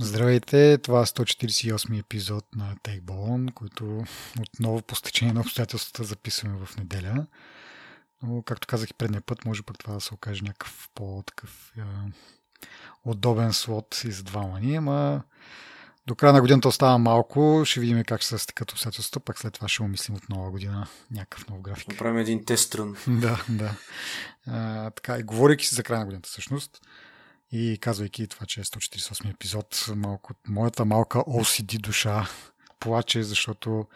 Здравейте, това е 148 епизод на Тейкболон, който отново по стечение на обстоятелствата записваме в неделя. Но, както казах и предния път, може пък това да се окаже някакъв по-такъв е, удобен слот и за двама ни, ама до края на годината остава малко, ще видим как ще се стекат обстоятелствата, пак след това ще умислим от нова година някакъв нов график. Направим един тест рън. да, да. А, така, и говорейки си за края на годината всъщност, и казвайки това, че е 148 епизод, малко, моята малка OCD душа плаче, защото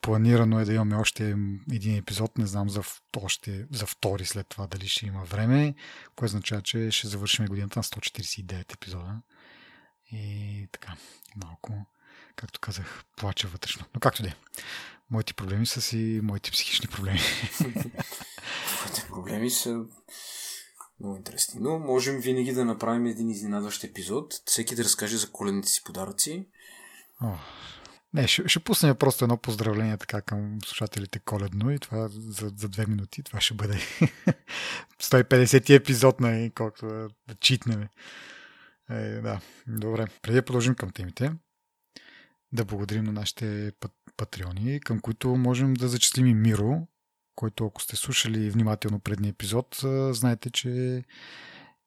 планирано е да имаме още един епизод, не знам за, още, за втори след това дали ще има време, което означава, че ще завършим годината на 149 епизода. И така, малко, както казах, плача вътрешно. Но както де. Моите проблеми са си моите психични проблеми. Моите проблеми са много интересни. Но можем винаги да направим един изненадващ епизод. Всеки да разкаже за колените си подаръци. О, не, ще, ще пуснем просто едно поздравление така към слушателите коледно и това за, за две минути. Това ще бъде 150 епизод на колкото да, да читнем. Е, да, добре. Преди да продължим към темите, да благодарим на нашите патреони, към които можем да зачислим и Миро, който ако сте слушали внимателно предния епизод, знаете, че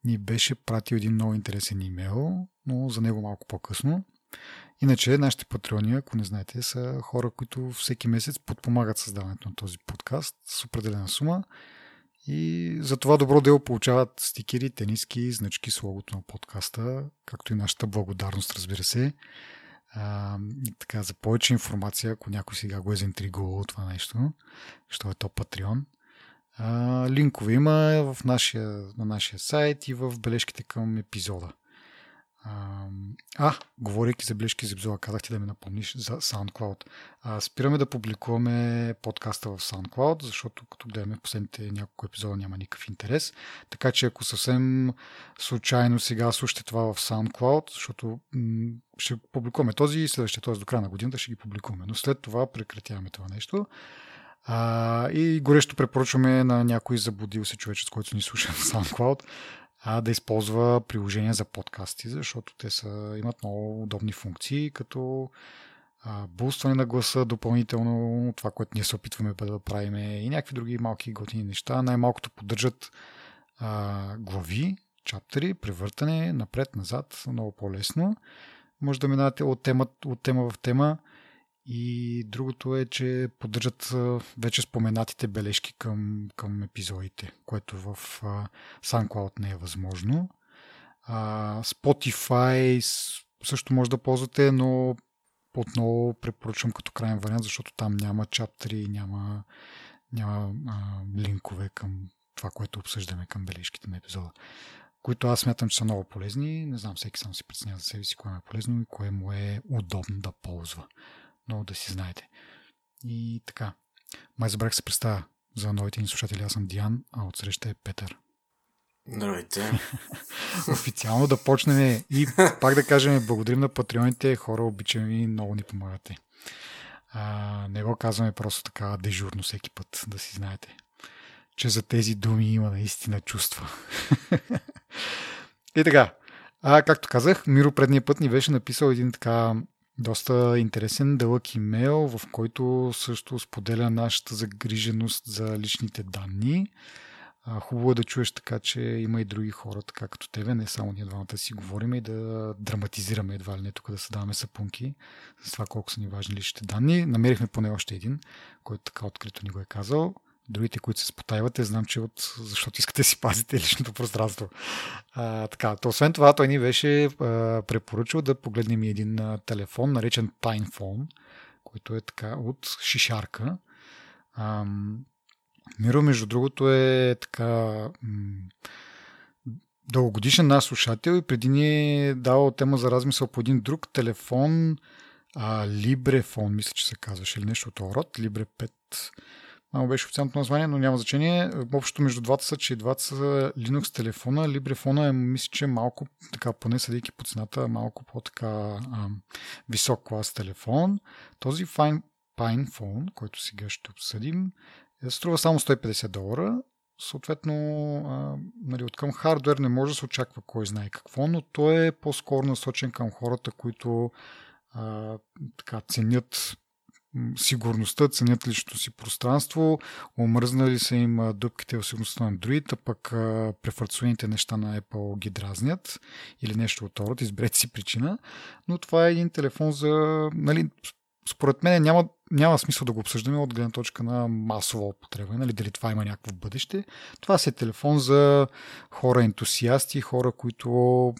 ни беше пратил един много интересен имейл, но за него малко по-късно. Иначе нашите патреони, ако не знаете, са хора, които всеки месец подпомагат създаването на този подкаст с определена сума и за това добро дело получават стикери, тениски, значки с логото на подкаста, както и нашата благодарност, разбира се. А, така, за повече информация, ако някой сега го е заинтригувал това нещо, що е то а, линкове има в нашия, на нашия сайт и в бележките към епизода. А, говорейки за бележки за епизода, казах ти да ми напомниш за SoundCloud. А, спираме да публикуваме подкаста в SoundCloud, защото като гледаме в последните няколко епизода няма никакъв интерес. Така че ако съвсем случайно сега слушате това в SoundCloud, защото м- ще публикуваме този и следващия, т.е. до края на годината ще ги публикуваме. Но след това прекратяваме това нещо. А, и горещо препоръчваме на някой заблудил се човечец, който ни слуша в SoundCloud, а да използва приложения за подкасти, защото те са, имат много удобни функции, като бустване на гласа допълнително, това, което ние се опитваме да правим и някакви други малки готини неща. Най-малкото поддържат а, глави, чаптери, превъртане напред-назад, много по-лесно. Може да минавате от тема, от тема в тема. И другото е, че поддържат вече споменатите бележки към, към епизодите, което в SoundCloud не е възможно. Spotify също може да ползвате, но отново препоръчвам като крайен вариант, защото там няма чаптери, няма, няма а, линкове към това, което обсъждаме към бележките на епизода, които аз смятам, че са много полезни. Не знам, всеки сам си преценява за себе си кое е полезно и кое му е удобно да ползва много да си знаете. И така. Май забрах се представя за новите ни слушатели. Аз съм Диан, а отсреща е Петър. Здравейте. Официално да почнем и пак да кажем благодарим на патреоните, хора обичаме и много ни помагате. А, не го казваме просто така дежурно всеки път, да си знаете, че за тези думи има наистина чувства. и така, а, както казах, Миро предния път ни беше написал един така доста интересен дълъг имейл, в който също споделя нашата загриженост за личните данни. Хубаво е да чуеш така, че има и други хора, така като тебе, не само ние двамата си говорим и да драматизираме едва ли не тук да се даваме сапунки за това колко са ни важни личните данни. Намерихме поне още един, който така открито ни го е казал другите, които се спотайвате, знам, че от, защото искате си пазите личното пространство. А, така, то, освен това, той ни беше а, препоръчал да погледнем един а, телефон, наречен Phone, който е така от шишарка. А, Миро, между другото, е така м- дългогодишен наш слушател и преди ни е дал тема за размисъл по един друг телефон, а, Librefone, мисля, че се казваше, или нещо от род, Libre 5 Малко беше официалното название, но няма значение. Общото между двата са, че двата са Linux телефона. Librefona е, мисля, че малко, така, поне съдейки по цената, малко по-така висок клас телефон. Този Fine Pine Phone, който сега ще обсъдим, е, струва само 150 долара съответно, а, нали, от към хардвер не може да се очаква кой знае какво, но той е по-скоро насочен към хората, които а, така, ценят сигурността, ценят личното си пространство, омръзнали са им дупките в сигурността на Android, а пък префарцуените неща на Apple ги дразнят или нещо от род, изберете си причина, но това е един телефон за, нали, според мен няма, няма смисъл да го обсъждаме от гледна точка на масова употреба, нали, дали това има някакво бъдеще. Това си е телефон за хора ентусиасти, хора, които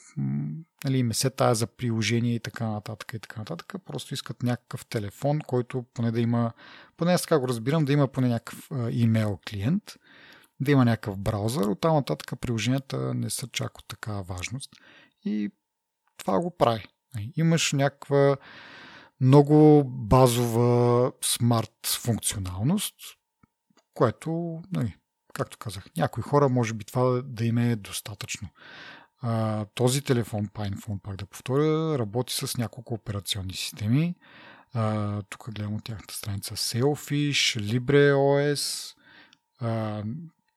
нали, не се тая за приложение и така нататък и така нататък. Просто искат някакъв телефон, който поне да има, поне аз така го разбирам, да има поне някакъв имейл клиент, да има някакъв браузър, оттам нататък приложенията не са чак от такава важност. И това го прави. Нали, имаш някаква много базова смарт функционалност, което, нали, както казах, някои хора може би това да им е достатъчно. А, този телефон, PinePhone, пак да повторя, работи с няколко операционни системи. А, тук гледам от тяхната страница Sailfish, LibreOS, а,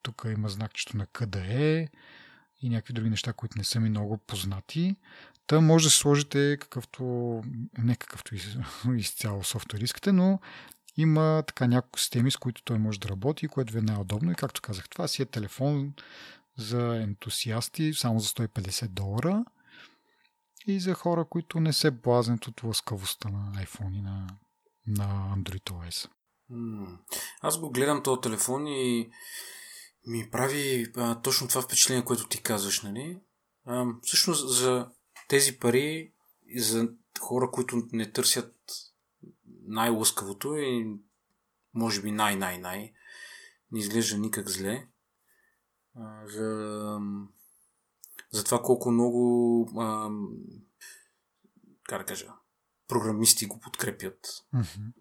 тук има знакчето на KDE и някакви други неща, които не са ми много познати. Та може да сложите какъвто, не какъвто изцяло софтуер искате, но има така няколко системи, с които той може да работи, което ви е най-удобно. И както казах, това си е телефон за ентусиасти, само за 150 долара и за хора, които не се блазнят от лъскавостта на iPhone и на, на Android OS. Аз го гледам този телефон и ми прави а, точно това впечатление, което ти казваш, нали? А, всъщност за тези пари за хора, които не търсят най-лъскавото и може би най-най-най, не изглежда никак зле. За, за това колко много а, как да кажа, програмисти го подкрепят. Mm-hmm.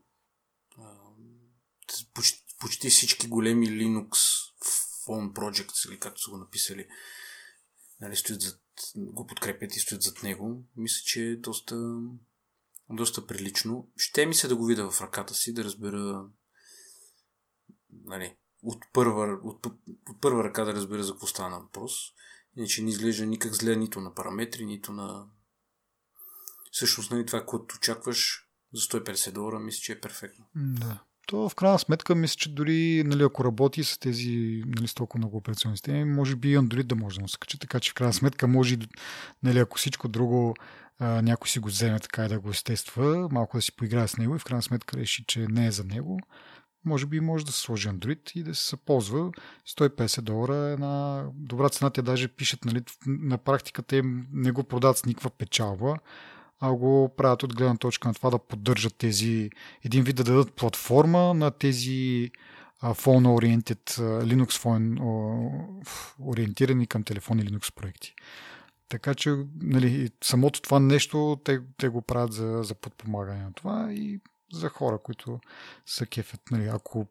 почти, почти всички големи Linux Phone Projects, или както са го написали, нали, стоят зад го подкрепят и стоят зад него, мисля, че е доста, доста прилично. Ще ми се да го видя в ръката си, да разбера нали, от, първа, от, от първа ръка да разбера за какво стана въпрос. Иначе не изглежда никак зле нито на параметри, нито на... Всъщност, нали, това, което очакваш за 150 долара, мисля, че е перфектно. Да. То в крайна сметка мисля, че дори нали, ако работи с тези нали, с толкова много операционни системи, може би и Android да може да му се качи. Така че в крайна сметка може, нали, ако всичко друго а, някой си го вземе така и да го естества, малко да си поиграе с него и в крайна сметка реши, че не е за него, може би може да се сложи Android и да се ползва. 150 долара е една добра цена. Те даже пишат, нали, на практика те не го продават с никаква печалба, а го правят от гледна точка на това да поддържат тези, един вид да дадат платформа на тези phone oriented, Linux phone ориентирани към телефони Linux проекти. Така че нали, самото това нещо те, те го правят за, за подпомагане на това и за хора, които са кефят. Нали, ако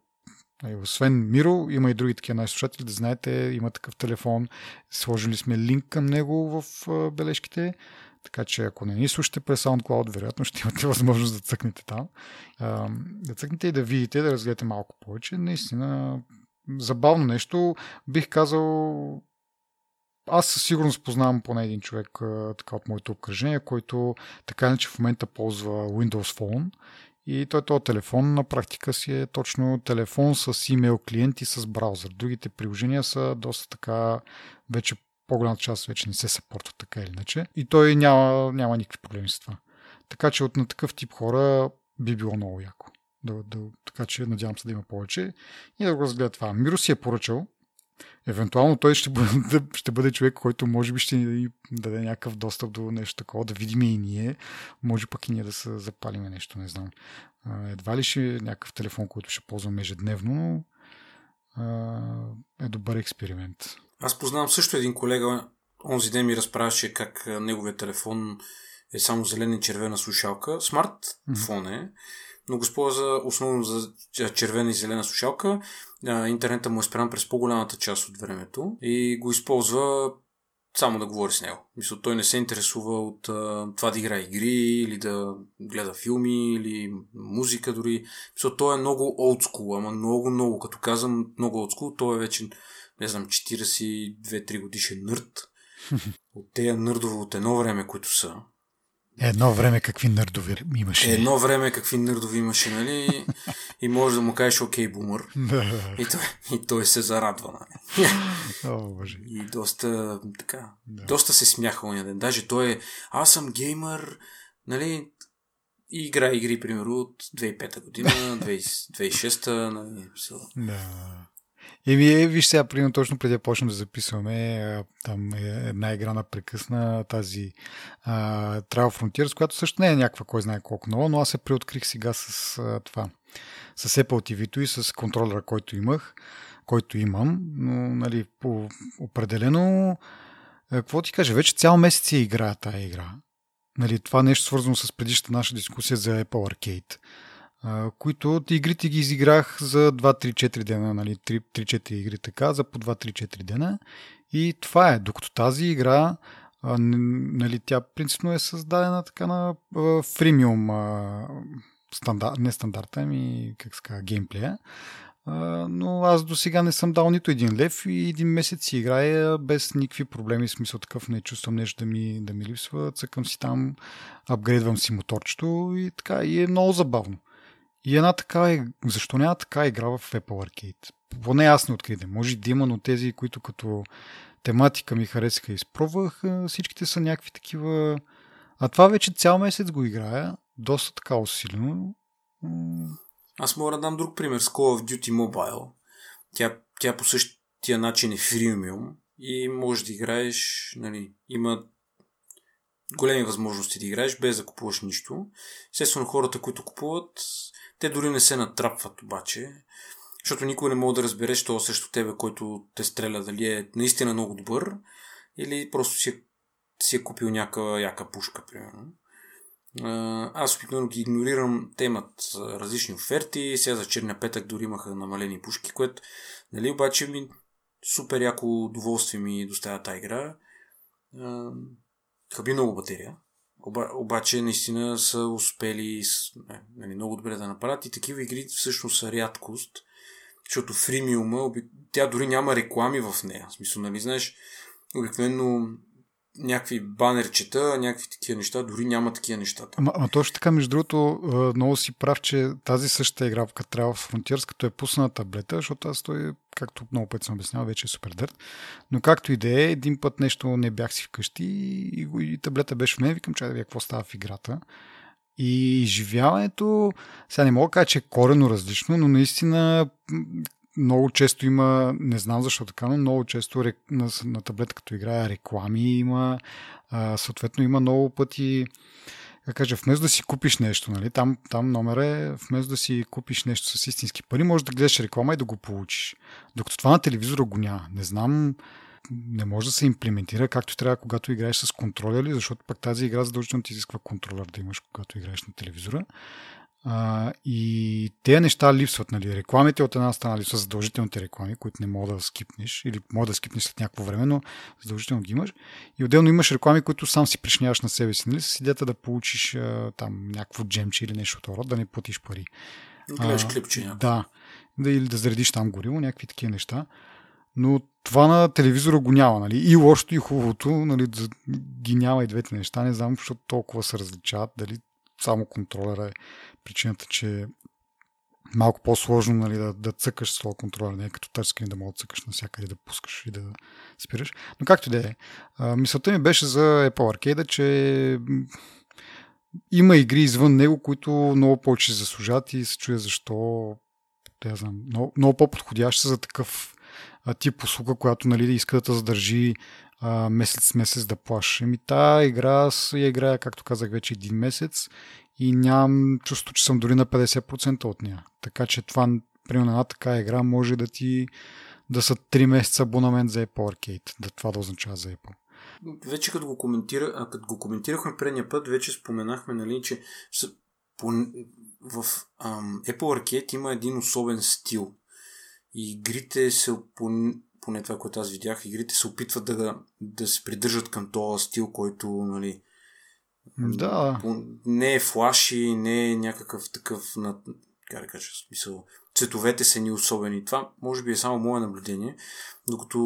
нали, освен Миро, има и други такива наши слушатели, да знаете, има такъв телефон, сложили сме линк към него в бележките. Така че ако не ни слушате през SoundCloud, вероятно ще имате възможност да цъкнете там. Да цъкнете и да видите, да разгледате малко повече. Наистина, забавно нещо. Бих казал, аз със сигурност познавам поне един човек така от моето обкръжение, който така иначе в момента ползва Windows Phone и той този телефон на практика си е точно телефон с имейл клиент и с браузър. Другите приложения са доста така вече по-голямата част вече не се съпортва така или иначе. И той няма, няма никакви проблеми с това. Така че от на такъв тип хора би било много яко. Да, да, така че надявам се да има повече и да го разгледа това. Миро си е поръчал. Евентуално той ще бъде, ще бъде човек, който може би ще ни даде някакъв достъп до нещо такова, да видим и ние. Може пък и ние да се запалиме нещо, не знам. Едва ли ще е някакъв телефон, който ще ползваме ежедневно, но е добър експеримент. Аз познавам също един колега, онзи ден ми разправяше как неговия телефон е само зелена и червена слушалка. Смартфон е, но го използва основно за червена и зелена слушалка. Интернета му е спрян през по-голямата част от времето и го използва само да говори с него. Мисля, той не се интересува от това да играе игри или да гледа филми или музика дори. Мисля, той е много олдскул, ама много, много, като казвам много олдскул, той е вече не знам, 42-3 годишен нърд. От тези нърдове от едно време, които са. Едно време какви нърдови имаше. Едно време какви нърдови имаше, нали? И може да му кажеш окей, бумър. и, той, и той се зарадва, нали? О, боже. И доста, така, да. доста се смяха оня ден. Даже той е, аз съм геймър, нали? И игра игри, примерно, от 2005 година, 2006 нали? Да. Еми, е, виж сега, примерно, точно преди да почнем да записваме, там е една игра на прекъсна тази а, Trial Frontiers, която също не е някаква, кой знае колко много, но аз се преоткрих сега с а, това, с Apple TV и с контролера, който имах, който имам, но, нали, по определено, какво ти кажа, вече цял месец си играя тая игра. Нали, това нещо свързано с предишната наша дискусия за Apple Arcade които игрите ги изиграх за 2-3-4 дена, нали, 3-4 игри така, за по 2-3-4 дена. И това е. Докато тази игра, а, нали, тя принципно е създадена така на фримиум стандарт, не стандарта, ами как ска, геймплея. но аз до сега не съм дал нито един лев и един месец си играя без никакви проблеми, смисъл такъв не чувствам нещо да ми, да ми липсва, цъкам си там, апгрейдвам си моторчето и така, и е много забавно. И една така, защо няма така игра в Apple Arcade? Поне аз не откридам. Може да има, но тези, които като тематика ми харесаха и изпробвах, всичките са някакви такива... А това вече цял месец го играя, доста така усилено. Аз мога да дам друг пример с Call of Duty Mobile. Тя, тя по същия начин е фримиум и можеш да играеш, нали, има големи възможности да играеш без да купуваш нищо. Естествено, хората, които купуват, те дори не се натрапват обаче, защото никой не може да разбереш това срещу тебе, който те стреля, дали е наистина много добър или просто си е, си е купил някаква яка пушка, примерно. Аз обикновено ги игнорирам. Те имат различни оферти. Сега за черния петък дори имаха намалени пушки, което, нали, обаче ми супер яко удоволствие ми доставя тази игра. Хаби много батерия. Оба, обаче наистина са успели нали, много добре да направят и такива игри всъщност са рядкост, защото фримиума, тя дори няма реклами в нея. В смисъл, нали, знаеш, обикновено някакви банерчета, някакви такива неща, дори няма такива неща. Ама, ама точно така, между другото, много си прав, че тази същата игра, като трябва в Frontiers, като е пусна на таблета, защото аз той, както много пъти съм обяснял, вече е супер дърт. Но както и да е, един път нещо не бях си вкъщи и, и, и таблета беше в мен, викам, чай да видя какво става в играта. И изживяването, сега не мога да кажа, че е корено различно, но наистина много често има, не знам защо така, но много често на, на таблета като играя реклами има, а, съответно има много пъти да кажа, вместо да си купиш нещо, нали, там, там номер е, вместо да си купиш нещо с истински пари, може да гледаш реклама и да го получиш. Докато това на телевизора го няма. Не знам, не може да се имплементира както трябва, когато играеш с контролери, защото пък тази игра задължително ти изисква контролер да имаш, когато играеш на телевизора. А, и тези неща липсват. Нали. Рекламите от една страна липсват задължителните реклами, които не мога да скипнеш или мога да скипнеш след някакво време, но задължително ги имаш. И отделно имаш реклами, които сам си пришняваш на себе си, нали, с идеята да получиш а, там някакво джемче или нещо от род, да не платиш пари. Гледаш клипче. Да. да. Или да заредиш там гориво, някакви такива неща. Но това на телевизора го няма. Нали? И лошото, и хубавото нали, ги няма и двете неща. Не знам, защото толкова се различават. Дали само контролера е причината, че е малко по-сложно нали, да, да цъкаш с контролер, не е като търскин да мога да цъкаш навсякъде, да пускаш и да спираш. Но както да е. Мисълта ми беше за Apple Arcade, че има игри извън него, които много повече заслужат и се чуя защо да знам, много, много по-подходящи за такъв тип услуга, която нали, иска да задържи а, месец с месец да плаш. Еми та игра я играя, както казах, вече един месец и нямам чувство, че съм дори на 50% от нея. Така че това, примерно една така игра може да ти да са 3 месеца абонамент за Apple Arcade. Да това да означава за Apple. Вече като го, коментира, а, като го коментирахме предния път, вече споменахме, нали, че по, в ам, Apple Arcade има един особен стил. И игрите се, поне това, което аз видях, игрите се опитват да, да се придържат към този стил, който нали, да. Не е флаши, не е някакъв такъв как да кажа, смисъл, цветовете са ни особени. Това може би е само мое наблюдение, докато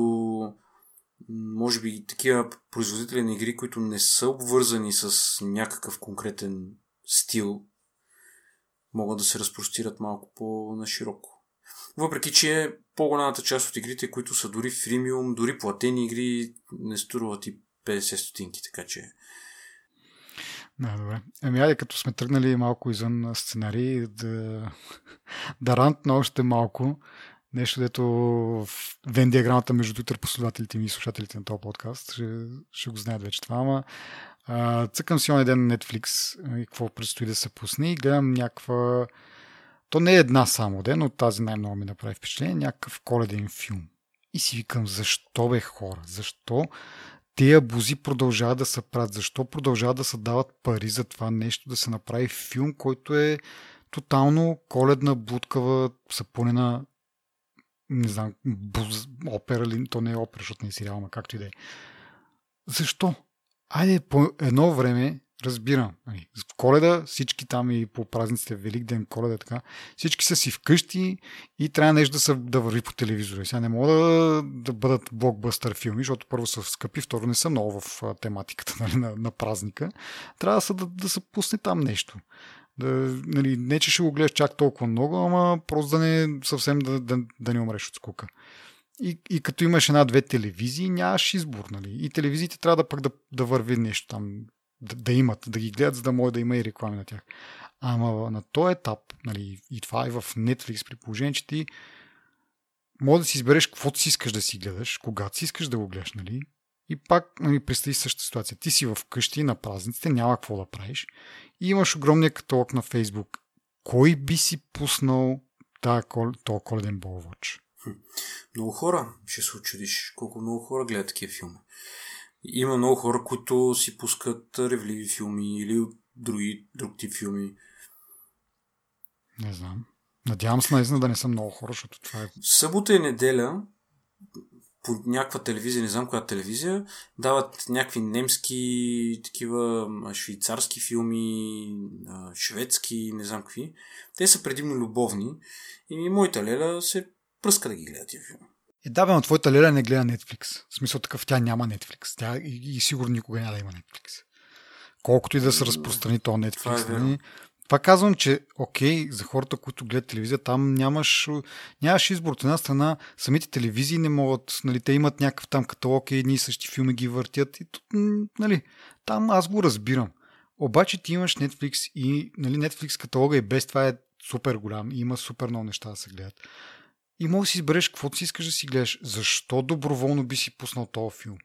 може би такива производители на игри, които не са обвързани с някакъв конкретен стил, могат да се разпростират малко по-нашироко. Въпреки, че по-голямата част от игрите, които са дори фримиум, дори платени игри, не струват и 50 стотинки, така че... Да, добре. Ами айде, като сме тръгнали малко извън сценарии, да, да рантна още малко. Нещо, дето в вен диаграмата между Twitter последователите ми и слушателите на този подкаст. Ще, ще го знаят вече това, ама цъкам си онен ден на Netflix и какво предстои да се пусне и гледам някаква то не е една само ден, но тази най-много ми направи впечатление, някакъв коледен филм. И си викам, защо бе хора? Защо тия бузи продължават да се правят? Защо продължават да се дават пари за това нещо, да се направи филм, който е тотално коледна, будкава, сапунена не знам, буз, опера ли, то не е опера, защото не е сериал, както и да е. Защо? Айде, по едно време Разбирам. Нали, в коледа всички там и по празниците, Велик ден, коледа, така, всички са си вкъщи и трябва нещо да, са, да върви по телевизора. Сега не мога да, да бъдат блокбъстър филми, защото първо са скъпи, второ не са много в тематиката нали, на, на празника. Трябва да, да, да се пусне там нещо. Да, нали, не, че ще го гледаш чак толкова много, ама просто да не съвсем да, да, да не умреш от скука. И, и като имаш една-две телевизии, нямаш избор. Нали? И телевизиите трябва да пък да, да върви нещо там да, да имат, да ги гледат, за да може да има и реклами на тях. Ама на този етап, нали, и това е в Netflix, при положение, че ти може да си избереш каквото си искаш да си гледаш, когато си искаш да го гледаш, нали? И пак нали, представи същата ситуация. Ти си в къщи на празниците, няма какво да правиш. И имаш огромния каталог на Фейсбук. Кой би си пуснал този коледен Болвоч? Много хора ще се очудиш. Колко много хора гледат такива филми. Има много хора, които си пускат ревливи филми или други, друг тип филми. Не знам. Надявам се наистина да не съм много хора, защото това е... Събота и неделя по някаква телевизия, не знам коя телевизия, дават някакви немски, такива швейцарски филми, шведски, не знам какви. Те са предимно любовни и моята леля се пръска да ги гледа тия филми. Е, да, бе, но твоята леля не гледа Netflix. В смисъл такъв, тя няма Netflix. Тя и, и сигурно никога няма да има Netflix. Колкото и да се разпространи то Netflix. Това, е нали? Това казвам, че окей, за хората, които гледат телевизия, там нямаш, нямаш избор. От една страна, самите телевизии не могат, нали, те имат някакъв там каталог и едни и същи филми ги въртят. И, нали, там аз го разбирам. Обаче ти имаш Netflix и нали, Netflix каталога и без това е супер голям и има супер много неща да се гледат и може да си избереш каквото си искаш да си гледаш. Защо доброволно би си пуснал този филм?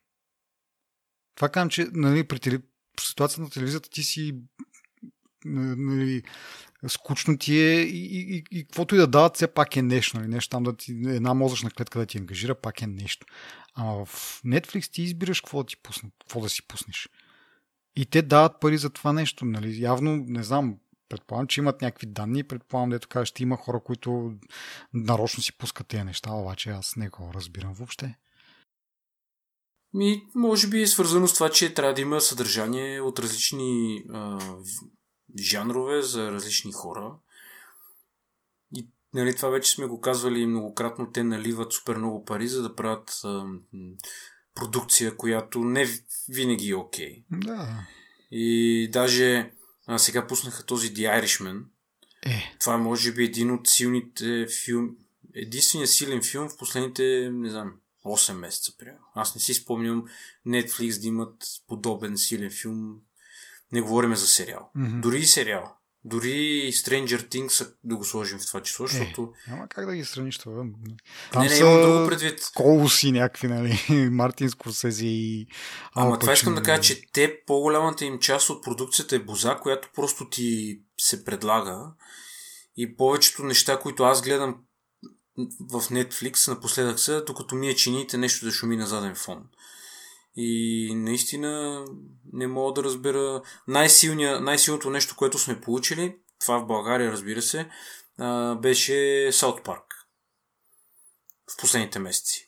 Това казвам, че нали, при теле... ситуацията на телевизията ти си нали, скучно ти е и, и, и, и каквото и да дават, все пак е нещо. Нали, нещо там да ти, една мозъчна клетка да ти ангажира, пак е нещо. Ама в Netflix ти избираш какво да, ти пусна, какво да си пуснеш. И те дават пари за това нещо. Нали. Явно, не знам, Предполагам, че имат някакви данни. Предполагам, дето кажа, ще има хора, които нарочно си пускат тези неща, обаче аз не го разбирам въобще. Ми, може би е свързано с това, че трябва да има съдържание от различни а, жанрове за различни хора. И нали, това вече сме го казвали многократно. Те наливат супер много пари, за да правят а, продукция, която не винаги е окей. Okay. Да. И даже а сега пуснаха този The Irishman. Е. Това е може би един от силните филми, единственият силен филм в последните, не знам, 8 месеца, примерно. Аз не си спомням Netflix да имат подобен силен филм. Не говорим за сериал. Mm-hmm. Дори и сериал. Дори Stranger Things да го сложим в това число, е, защото... Няма как да ги сравниш това. Там не, не, имам друго предвид. Колоси някакви, нали? Мартин Скорсези и... Ама това искам да кажа, че те, по-голямата им част от продукцията е боза, която просто ти се предлага и повечето неща, които аз гледам в Netflix напоследък са, докато ми е чините нещо да шуми на заден фон. И наистина не мога да разбера. най-силното нещо, което сме получили, това в България, разбира се, беше Саут Парк. В последните месеци.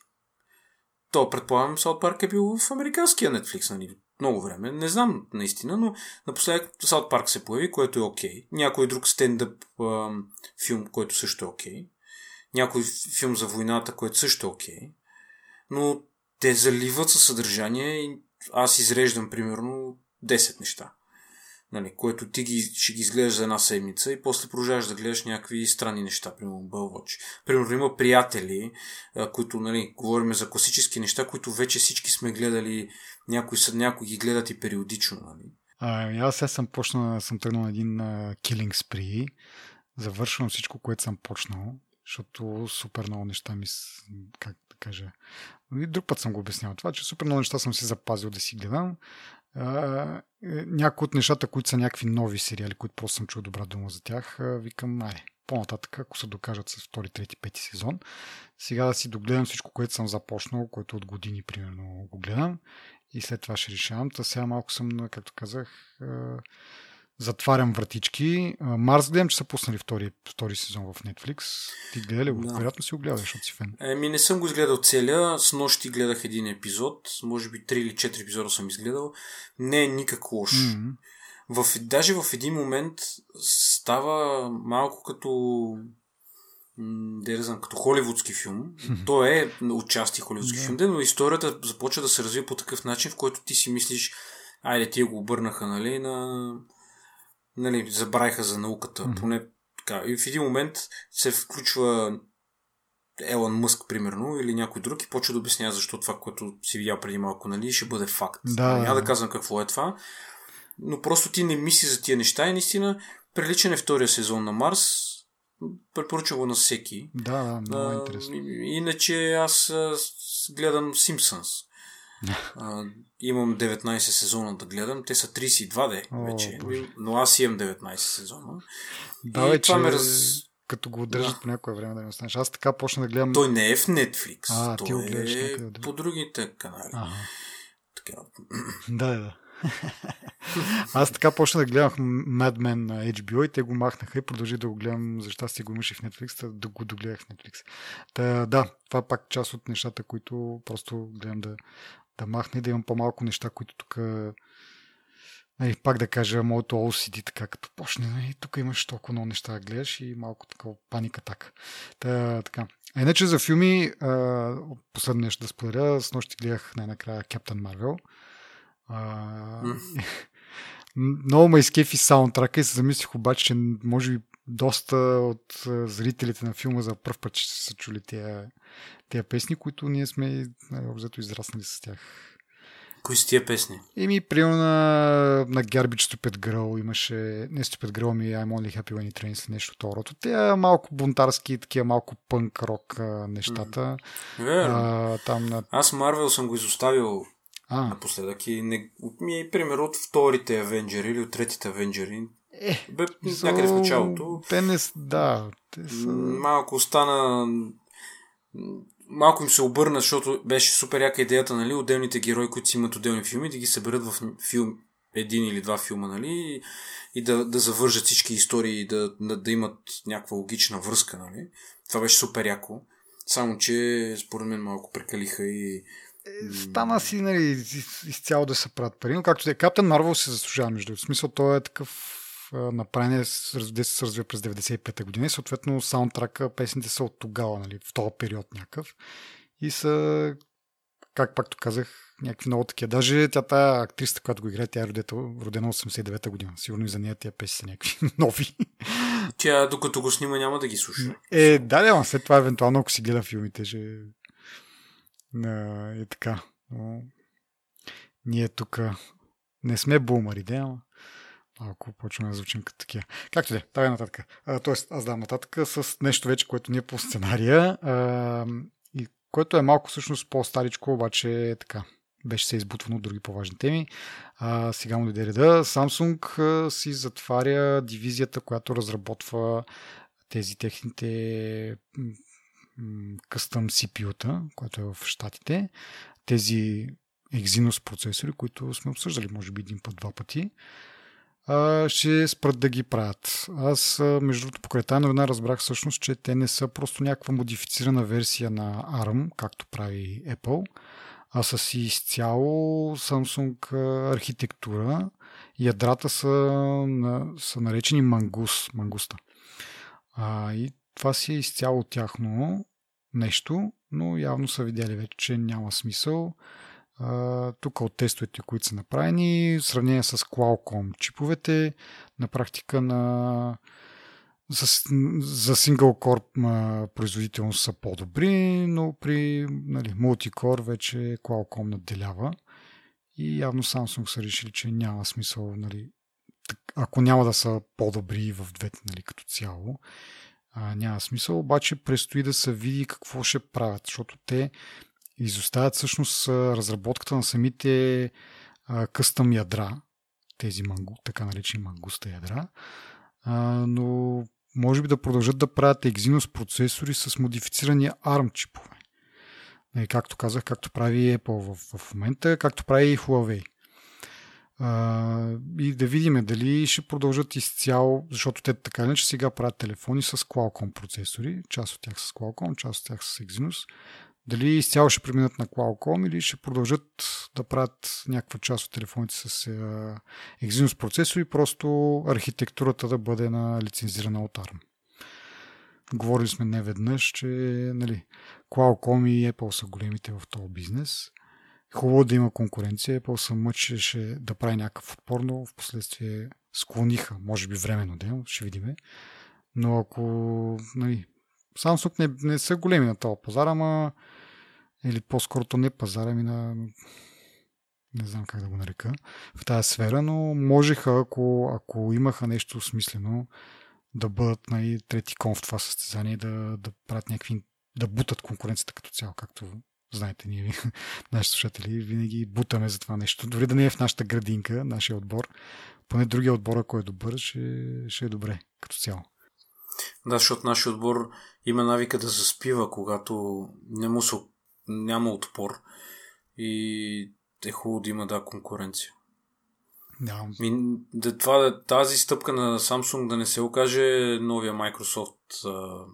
То, предполагам, Саут Парк е бил в американския Netflix, нали? много време. Не знам наистина, но напоследък Саут Парк се появи, което е окей. Okay. Някой друг стендъп а, филм, който също е окей. Okay. Някой филм за войната, който също е окей. Okay. Но те заливат със съдържание и аз изреждам примерно 10 неща нали, което ти ги, ще ги изгледаш за една седмица и после продължаваш да гледаш някакви странни неща, примерно Бълвоч. Примерно има приятели, които, нали, говорим за класически неща, които вече всички сме гледали, някои, са, някои ги гледат и периодично. Нали. А, аз сега съм почнал, съм тръгнал на един uh, Killing Spree, завършвам всичко, което съм почнал, защото супер много неща ми, как да кажа, и друг път съм го обяснявал това, че супер много неща съм си запазил да си гледам. Е, някои от нещата, които са някакви нови сериали, които просто съм чул добра дума за тях, викам, ай, по-нататък, ако се докажат с втори, трети, пети сезон, сега да си догледам всичко, което съм започнал, което от години, примерно, го гледам и след това ще решавам. Та сега малко съм, както казах, затварям вратички. Марс гледам, че са пуснали втори, втори сезон в Netflix. Ти гледа ли го? Да. Вероятно си го гледаш, защото си фен. Еми, не съм го изгледал целия. С нощи гледах един епизод. Може би 3 или 4 епизода съм изгледал. Не е никак лош. Mm-hmm. В, даже в един момент става малко като да знам, като холивудски филм. То е отчасти холивудски филм, но историята започва да се развива по такъв начин, в който ти си мислиш, айде, тия го обърнаха, нали, на нали, забравиха за науката. Mm-hmm. Поне така. И в един момент се включва Елън Мъск, примерно, или някой друг и почва да обяснява защо това, което си видял преди малко, нали, ще бъде факт. Да, Няма да казвам какво е това, но просто ти не мисли за тия неща и наистина приличен е втория сезон на Марс. Препоръчвам го на всеки. Да, много а, интересно. Иначе аз гледам Симпсънс. А, имам 19 сезона да гледам. Те са 32 де О, вече. Боже. Но аз имам 19 сезона. Да, и вече, това ме раз... като го държат да. по някое време да не останеш. Аз така почна да гледам. Той не е в Netflix. А, Той ти го гледаш е някъде. по другите канали. Ага. Така. Да, да. Аз така почна да гледах Mad Men на HBO и те го махнаха и продължи да го гледам, за щастие го имаше в Netflix, да го догледах в Netflix. Та, да, това пак част от нещата, които просто гледам да, да махне, да имам по-малко неща, които тук нали, пак да кажа, моето OCD, така като почне, нали, тук имаш толкова много неща да гледаш и малко такова паника така. Та, така. А иначе за филми, последно нещо да споделя, с нощи гледах най-накрая Captain Marvel. много ме изкефи саундтрака и се замислих обаче, че може би доста от зрителите на филма за първ път ще са чули тия, тия песни, които ние сме обзето израснали с тях. Кои са тия песни? Еми, приема на, на Garbage Stupid Girl имаше, не Stupid Girl, ми I'm Only Happy When It Rains, нещо второ. Те малко бунтарски, такива малко пънк рок нещата. Mm. А, там на... Аз Марвел съм го изоставил а. напоследък и не, ми е пример от вторите Авенджери или от третите Авенджери. Е, Бе, so, някъде в началото. Те не да. Те са... Малко остана малко им се обърна, защото беше супер яка идеята, нали, отделните герои, които си имат отделни филми, да ги съберат в филм, един или два филма, нали, и да, да завържат всички истории и да, да, да имат някаква логична връзка, нали. Това беше супер яко. Само, че според мен малко прекалиха и е, стана си нали, изцяло да се правят пари, но както е, Каптен Марвел се заслужава между. В смисъл, той е такъв направение, де се развива през 95-та година и съответно саундтрака, песните са от тогава, нали, в този период някакъв. И са, как пакто казах, някакви много такива. Даже тя тая актриста, която го играе, тя е родена 89-та година. Сигурно и за нея тия песни са някакви нови. Тя докато го снима няма да ги слуша. Е, да, да, след това евентуално ако си гледа филмите, ще е така. Но... Ние тук не сме бумари, да, ама малко почваме да звучим като такива. Както де, давай нататък. А, тоест, аз дам нататък с нещо вече, което ни е по сценария, а, и което е малко всъщност по-старичко, обаче е така. Беше се избутвано от други по-важни теми. А, сега му дойде реда. Samsung а, си затваря дивизията, която разработва тези техните къстъм CPU-та, което е в Штатите. Тези Exynos процесори, които сме обсъждали, може би един път, два пъти ще спрат да ги правят. Аз, между другото, покрай тази новина разбрах всъщност, че те не са просто някаква модифицирана версия на ARM, както прави Apple, а са си изцяло Samsung архитектура. Ядрата са, са наречени мангус, мангуста. А, и това си е изцяло тяхно нещо, но явно са видяли вече, че няма смисъл. Тук от тестовете, които са направени, в сравнение с Qualcomm чиповете, на практика на за, за single core производителност са по-добри, но при нали, multicore вече Qualcomm надделява. И явно Samsung са решили, че няма смисъл, нали, ако няма да са по-добри в двете нали, като цяло, а, няма смисъл, обаче предстои да се види какво ще правят, защото те изоставят всъщност разработката на самите къстъм ядра, тези мангу, така наречени мангуста ядра, а, но може би да продължат да правят Exynos процесори с модифицирани ARM чипове. И, както казах, както прави Apple в, в момента, както прави и Huawei. А, и да видим дали ще продължат изцяло, защото те така иначе сега правят телефони с Qualcomm процесори, част от тях с Qualcomm, част от тях с Exynos. Дали изцяло ще преминат на Qualcomm или ще продължат да правят някаква част от телефоните с Exynos процесори, просто архитектурата да бъде на лицензирана от ARM. Говорили сме не веднъж, че нали, Qualcomm и Apple са големите в този бизнес. Хубаво да има конкуренция. Apple се мъчеше да прави някакъв отпор, но в последствие склониха, може би временно ден, ще видиме. Но ако нали, Samsung не, не са големи на този пазар, ама или по-скоро то не пазара ми на не знам как да го нарека, в тази сфера, но можеха, ако, ако имаха нещо смислено, да бъдат нали, трети кон в това състезание, да, да правят някакви, да бутат конкуренцията като цяло, както знаете ние, нашите слушатели, винаги бутаме за това нещо. Дори да не е в нашата градинка, нашия отбор, поне другия отбор, ако е добър, ще, ще е добре като цяло. Да, защото нашия отбор има навика да заспива, когато не му се няма отпор и е хубаво да има да конкуренция. Да. Ми, да, това, тази стъпка на Samsung да не се окаже новия Microsoft uh,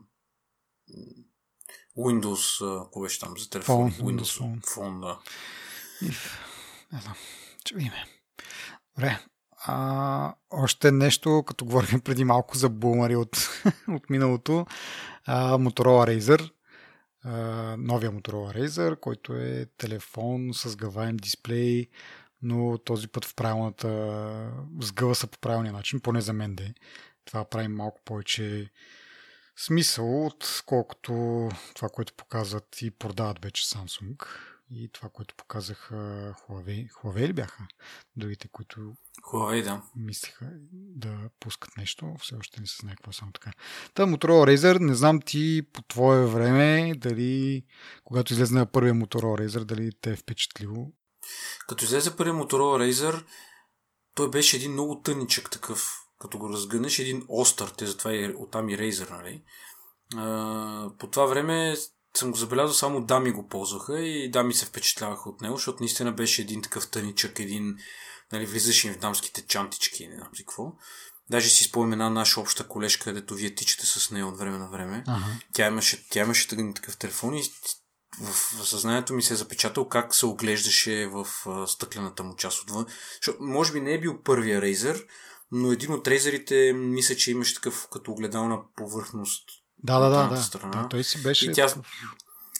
Windows, ако беше там за телефон. Phone, Windows Phone. Phone, да. Не знам, че видим. Добре. А, още нещо, като говорихме преди малко за бумари от, от миналото. А, Motorola Razer новия Motorola Razer, който е телефон с гаваем дисплей, но този път в правилната сгъва се по правилния начин, поне за мен де. Това прави малко повече смисъл, отколкото това, което показват и продават вече Samsung и това, което показах Huawei. Huawei ли бяха? Другите, които Huawei, да. Мислиха да пускат нещо, все още не се знае какво само така. Та Motorola Razer, не знам ти по твое време, дали когато излезе на първия Motorola Razer, дали те е впечатлило? Като излезе първия Motorola Razer, той беше един много тъничък такъв, като го разгънеш, един остър, те затова и оттам и Razer, нали? По това време съм го забелязал, само дами го ползваха и дами се впечатляваха от него, защото наистина беше един такъв тъничък, един нали, влизаш им в дамските чантички, не знам си какво. Даже си спомням една наша обща колежка, където вие тичате с нея от време на време. Ага. Тя имаше, тя имаше такъв телефон и в, съзнанието ми се е запечатал как се оглеждаше в стъклената му част отвън. Защото, може би не е бил първия рейзър, но един от рейзерите мисля, че имаше такъв като огледална повърхност. Да, да, да, да. Страна. да. Той си беше. И тя,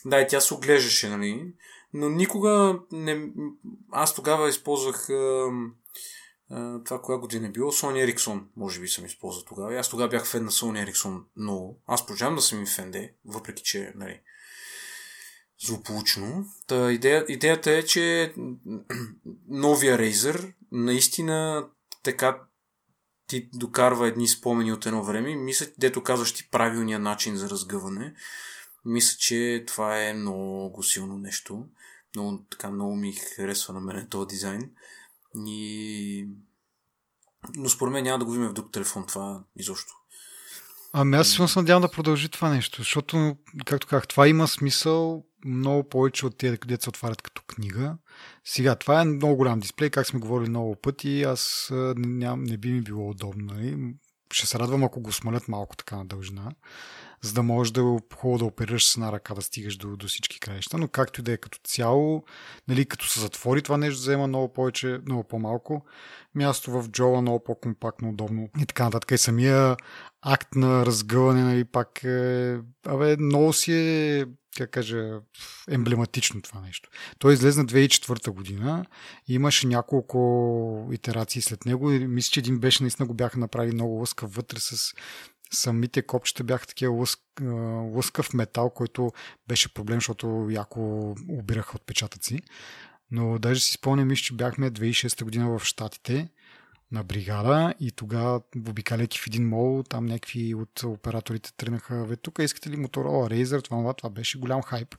да, и тя се оглеждаше, нали? но никога не... Аз тогава използвах а, а, това, коя година е било, Sony Ericsson, може би съм използвал тогава. И аз тогава бях фен на Sony Ericsson много. Аз продължавам да съм и фен, де, въпреки че, нали, злополучно. Та идея, идеята е, че новия Razer наистина така ти докарва едни спомени от едно време. Мисля, дето казваш ти правилния начин за разгъване. Мисля, че това е много силно нещо. Много, така, много ми харесва на мен този дизайн. И... Но според мен няма да го видим в друг телефон това изобщо. Ами аз се надявам да продължи това нещо, защото, както казах, това има смисъл много повече от тези, където се отварят като книга. Сега, това е много голям дисплей, как сме говорили много пъти, аз не, не би ми било удобно. Нали? Ще се радвам, ако го смалят малко така на дължина. за да можеш да хубаво да оперираш с една ръка, да стигаш до, до всички краища, но както и да е като цяло, нали, като се затвори това нещо, взема много повече, много по-малко място в джола, много по-компактно, удобно и така нататък. И самия акт на разгъване, нали, пак е, абе, много си е как кажа, емблематично това нещо. Той излезе на 2004 година и имаше няколко итерации след него мисля, че един беше наистина го бяха направили много лъскав вътре с самите копчета бяха такива лъск, лъскав метал, който беше проблем, защото яко обираха отпечатъци. Но даже си спомням, че бяхме 2006 година в Штатите на бригада и тогава, обикаляйки в един мол, там някакви от операторите тръгнаха, бе, тук искате ли Motorola Razer, това, това, това беше голям хайп.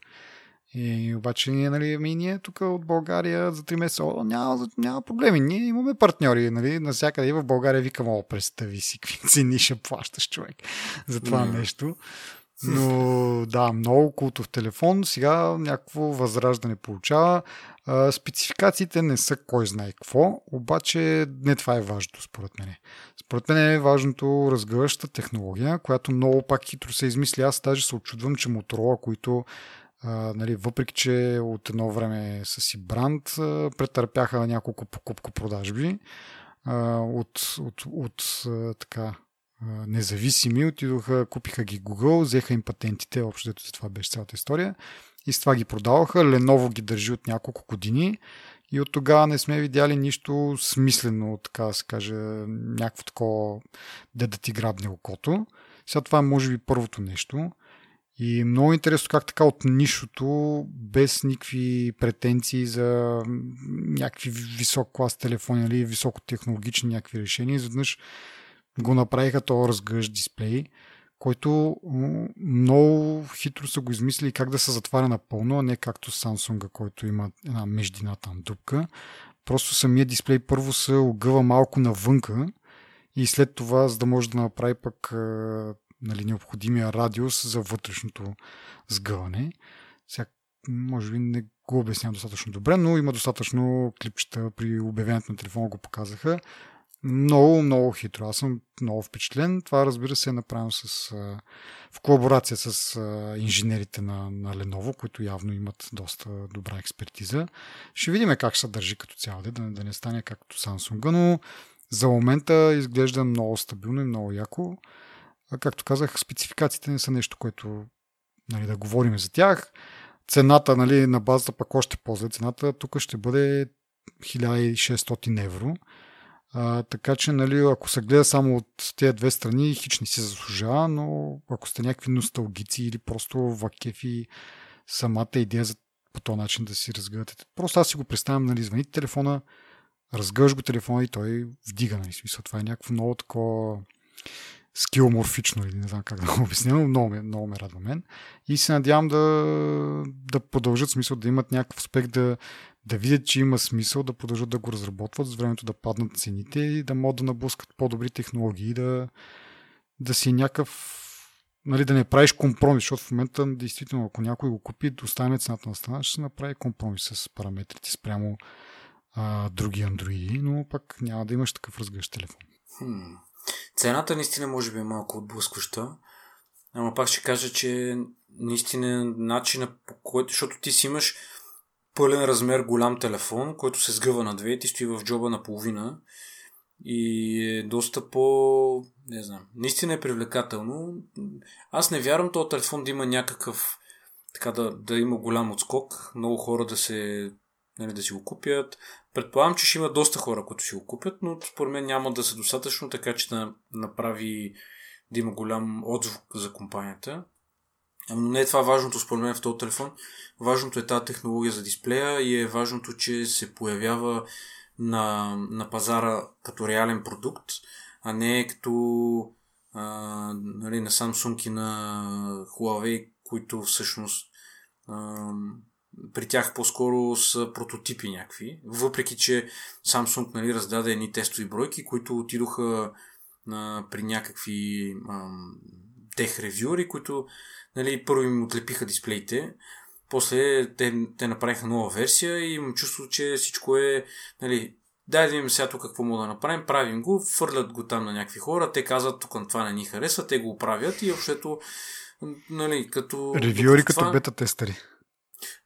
И обаче ние, нали, ами ние тук от България за 3 месеца, о, няма, няма проблеми, ние имаме партньори, нали, навсякъде и в България викам, о, представи си, какви цени ще плащаш човек за това mm. нещо. Но да, много култов телефон. Сега някакво възраждане получава. Спецификациите не са кой знае какво, обаче не това е важното според мен. Според мен е важното разгръща технология, която много пак хитро се измисли. Аз даже се очудвам, че Motorola, които нали, въпреки, че от едно време са си бранд, претърпяха няколко покупко продажби от, от, от а, така независими, отидоха, купиха ги Google, взеха им патентите, общо за това беше цялата история и с това ги продаваха. Леново ги държи от няколко години и от тогава не сме видяли нищо смислено, така да се каже, някакво такова, да да ти грабне окото. Сега това е може би първото нещо. И много интересно как така от нишото, без никакви претенции за някакви висок клас телефони или високотехнологични някакви решения, изведнъж го направиха този разгъж дисплей, който много хитро са го измислили как да се затваря напълно, а не както Samsung, който има една междина там дупка. Просто самия дисплей първо се огъва малко навънка и след това, за да може да направи пък нали, необходимия радиус за вътрешното сгъване. Сега, може би не го обяснявам достатъчно добре, но има достатъчно клипчета при обявяването на телефона го показаха. Много, много хитро. Аз съм много впечатлен. Това, разбира се, е направено с, в колаборация с инженерите на, на Lenovo, които явно имат доста добра експертиза. Ще видим как се държи като цяло, да, да не стане както Samsung, но за момента изглежда много стабилно и много яко. А както казах, спецификациите не са нещо, което нали, да говорим за тях. Цената нали, на базата пък още по-зле. Цената тук ще бъде 1600 евро а, така че, нали, ако се гледа само от тези две страни, хич не си заслужава, но ако сте някакви носталгици или просто вакефи самата идея за по този начин да си разгъвате. Просто аз си го представям, нали, звъните телефона, разгъваш го телефона и той вдига, нали, смисъл. Това е някакво много такова скилморфично, или не знам как да го обясня, но много, много ме радва мен. И се надявам да, да продължат смисъл, да имат някакъв успех да, да видят, че има смисъл да продължат да го разработват, с времето да паднат цените и да могат да наблъскат по-добри технологии, да, да си някакъв нали, да не правиш компромис, защото в момента действително, ако някой го купи, остане цената на страна, ще се направи компромис с параметрите спрямо а, други андроиди, но пък няма да имаш такъв разгъщ телефон. Хм. Цената наистина може би е малко отблъскваща, ама пак ще кажа, че наистина начина по който, защото ти си имаш пълен размер голям телефон, който се сгъва на две и ти стои в джоба на половина и е доста по... не знам, наистина е привлекателно. Аз не вярвам този телефон да има някакъв така да, да има голям отскок, много хора да се нали, да си го купят. Предполагам, че ще има доста хора, които си го купят, но според мен няма да са достатъчно, така че да направи да има голям отзвук за компанията. Но не е това важното според мен в този телефон. Важното е тази технология за дисплея и е важното, че се появява на, на пазара като реален продукт, а не като а, нали, на Samsung и на Huawei, които всъщност а, при тях по-скоро са прототипи някакви. Въпреки, че Samsung нали, раздаде едни тестови бройки, които отидоха а, при някакви а, тех ревюри, които нали, първо им отлепиха дисплеите, после те, те направиха нова версия и имам чувство, че всичко е нали, дай да видим сега тук какво мога да направим, правим го, фърлят го там на някакви хора, те казват, тук това не ни хареса, те го оправят и общото, нали, като... Ревюери като това... бета-тестери.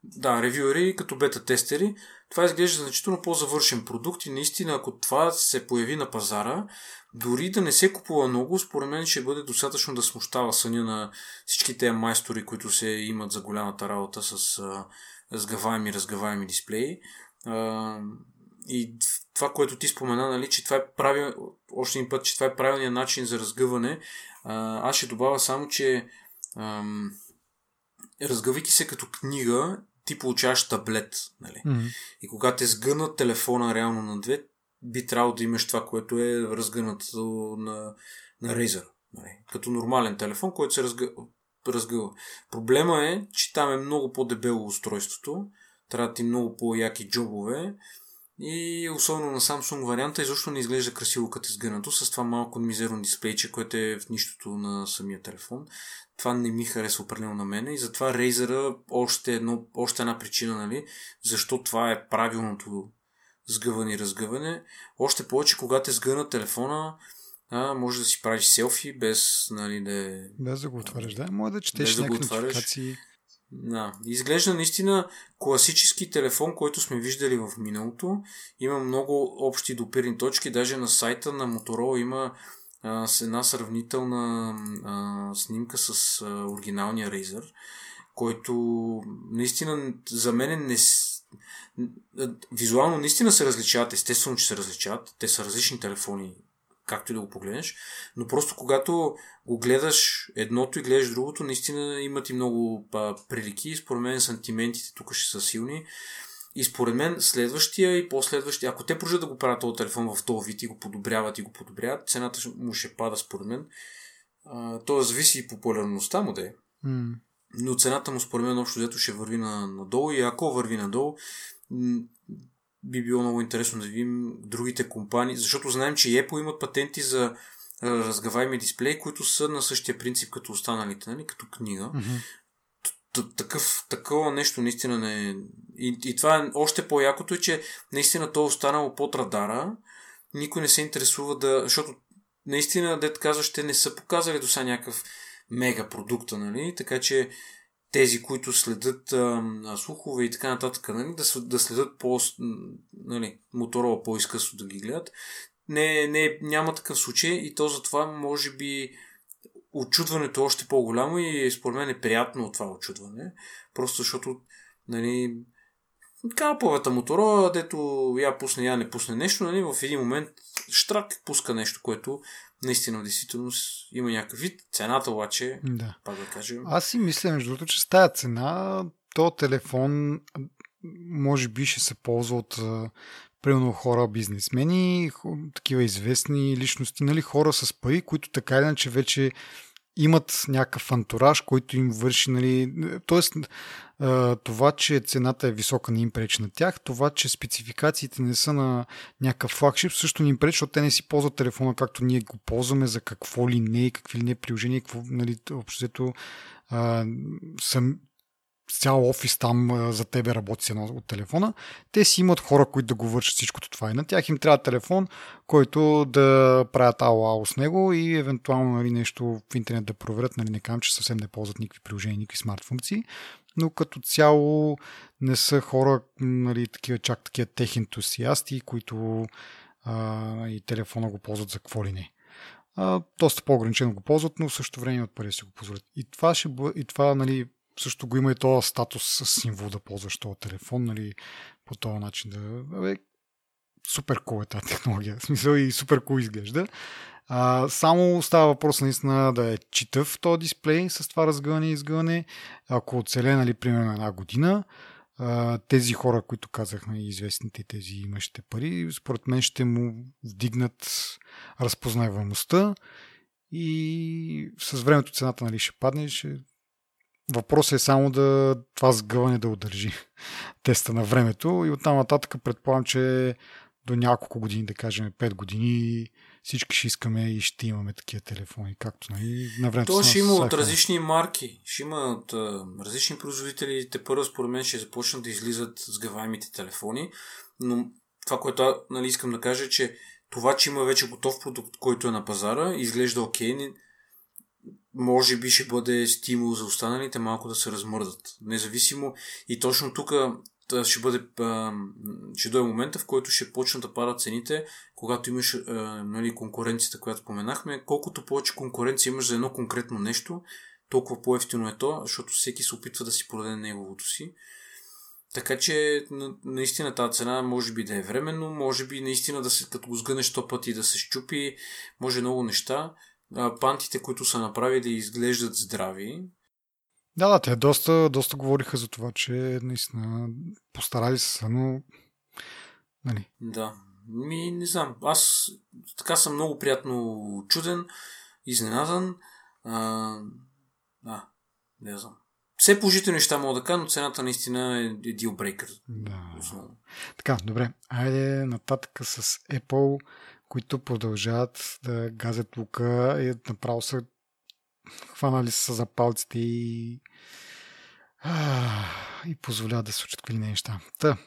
Да, ревюери като бета-тестери. Това изглежда значително по-завършен продукт и наистина, ако това се появи на пазара, дори да не се купува много, според мен ще бъде достатъчно да смущава съня на всички тези майстори, които се имат за голямата работа с а, сгъваеми и разгъваеми дисплеи. А, и това, което ти спомена, нали, че това е правил, още един път, че това е правилният начин за разгъване, а, аз ще добавя само, че ам, разгъвайки се като книга, ти получаваш таблет. Нали? Mm-hmm. И когато е сгънат телефона реално на две, би трябвало да имаш това, което е разгънато на, на Razer. Нали? Като нормален телефон, който се разгъ... разгъва. Проблема е, че там е много по-дебело устройството. Трябва ти много по-яки джобове. И особено на Samsung варианта изобщо не изглежда красиво като е сгънато с това малко мизерно дисплейче, което е в нищото на самия телефон. Това не ми харесва определено на мен и затова Razer още, едно, още една причина, нали, защо това е правилното сгъване и разгъване. Още повече, когато е сгъна телефона, а, може да си правиш селфи без, нали, да е... Без да го отваряш, да. Може да четеш да някакви нотификации. Да. Изглежда наистина класически телефон, който сме виждали в миналото. Има много общи допирни точки. Даже на сайта на Motorola има а, с една сравнителна а, снимка с а, оригиналния Razer, който наистина за мен не, визуално наистина се различават. Естествено, че се различават. Те са различни телефони, както и да го погледнеш. Но просто когато го гледаш едното и гледаш другото, наистина имат и много а, прилики. Според мен сантиментите тук ще са силни. И според мен следващия и последващия, ако те продължат да го правят този телефон в този вид и го подобряват и го подобряват, цената му ще пада според мен. А, то зависи и популярността му да е. Mm. Но цената му според мен общо взето ще върви на, надолу и ако върви надолу, би било много интересно да видим другите компании, защото знаем, че Apple имат патенти за разгаваеми дисплеи, които са на същия принцип като останалите, нали? като книга. Mm-hmm. Такъв, такова нещо наистина не е. И, и това е още по-якото е, че наистина то е останало под радара. Никой не се интересува да. Защото наистина, дет казваш, те не са показали до сега някакъв мега продукта, нали? Така че тези, които следят а, слухове и така нататък, нали, да, да следят по, нали, моторола по-изкъсно да ги гледат. Не, не, няма такъв случай и то затова може би очудването е още по-голямо и според мен е приятно от това очудване. Просто защото нали, калповата моторола, дето я пусне, я не пусне нещо, нали, в един момент штрак пуска нещо, което наистина в действителност има някакъв вид. Цената обаче, да. пак да кажем. Аз си мисля, между другото, че с тази цена то телефон може би ще се ползва от примерно хора, бизнесмени, такива известни личности, нали, хора с пари, които така или иначе вече имат някакъв антураж, който им върши, нали, тоест това, че цената е висока не им пречи на тях, това, че спецификациите не са на някакъв флагшип, също не им пречи, защото те не си ползват телефона както ние го ползваме, за какво ли не, какви ли не приложения, какво, нали, общото съм, цял офис там за тебе работи се от телефона. Те си имат хора, които да го вършат всичкото това. И на тях им трябва телефон, който да правят ало-ало с него и евентуално нали, нещо в интернет да проверят. Нали, не казвам, че съвсем не ползват никакви приложения, никакви смарт функции, но като цяло не са хора, нали, такива, чак такива тех ентусиасти, които а, и телефона го ползват за какво ли не. А, доста по-ограничено го ползват, но в същото време имат пари си го позволят. И това, ще и това нали, също го има и този статус с символ да ползваш този телефон, нали, по този начин да... Абе, супер кул е тази технология. В смисъл и супер кул изглежда. А, само става въпрос наистина да е читав този дисплей с това разгъване и изгъване. Ако оцеле, нали, примерно една година, а, тези хора, които казахме, известните тези имащите пари, според мен ще му вдигнат разпознаваемостта и с времето цената нали, ще падне. Ще... Въпросът е само да това сгъване да удържи теста на времето и оттам нататък предполагам, че до няколко години, да кажем 5 години, всички ще искаме и ще имаме такива телефони, както нали, на времето. То ще има от различни марки, ще има от а, различни производители. Те първо, според мен, ще започнат да излизат сгъваемите телефони, но това, което нали, искам да кажа, е, че това, че има вече готов продукт, който е на пазара, изглежда окей, okay, може би ще бъде стимул за останалите малко да се размърдат. Независимо и точно тук ще бъде ще дойде момента, в който ще почнат да падат цените, когато имаш нали, конкуренцията, която споменахме. Колкото повече конкуренция имаш за едно конкретно нещо, толкова по-ефтино е то, защото всеки се опитва да си продаде неговото си. Така че наистина тази цена може би да е временно, може би наистина да се, като го сгънеш 100 пъти да се щупи, може много неща. Пантите, които са направили, изглеждат здрави. Да, да, те доста, доста говориха за това, че наистина постарали се, но... Нали. Да. Ми, не знам. Аз така съм много приятно чуден, изненадан. А, да, не знам. Все положителни неща мога да кажа, но цената наистина е дилбрейкър. Да. Така, добре. Айде нататък с Apple, които продължават да газят лука и направо са хванали са за палците и, и позволяват да случат какви неща. Та,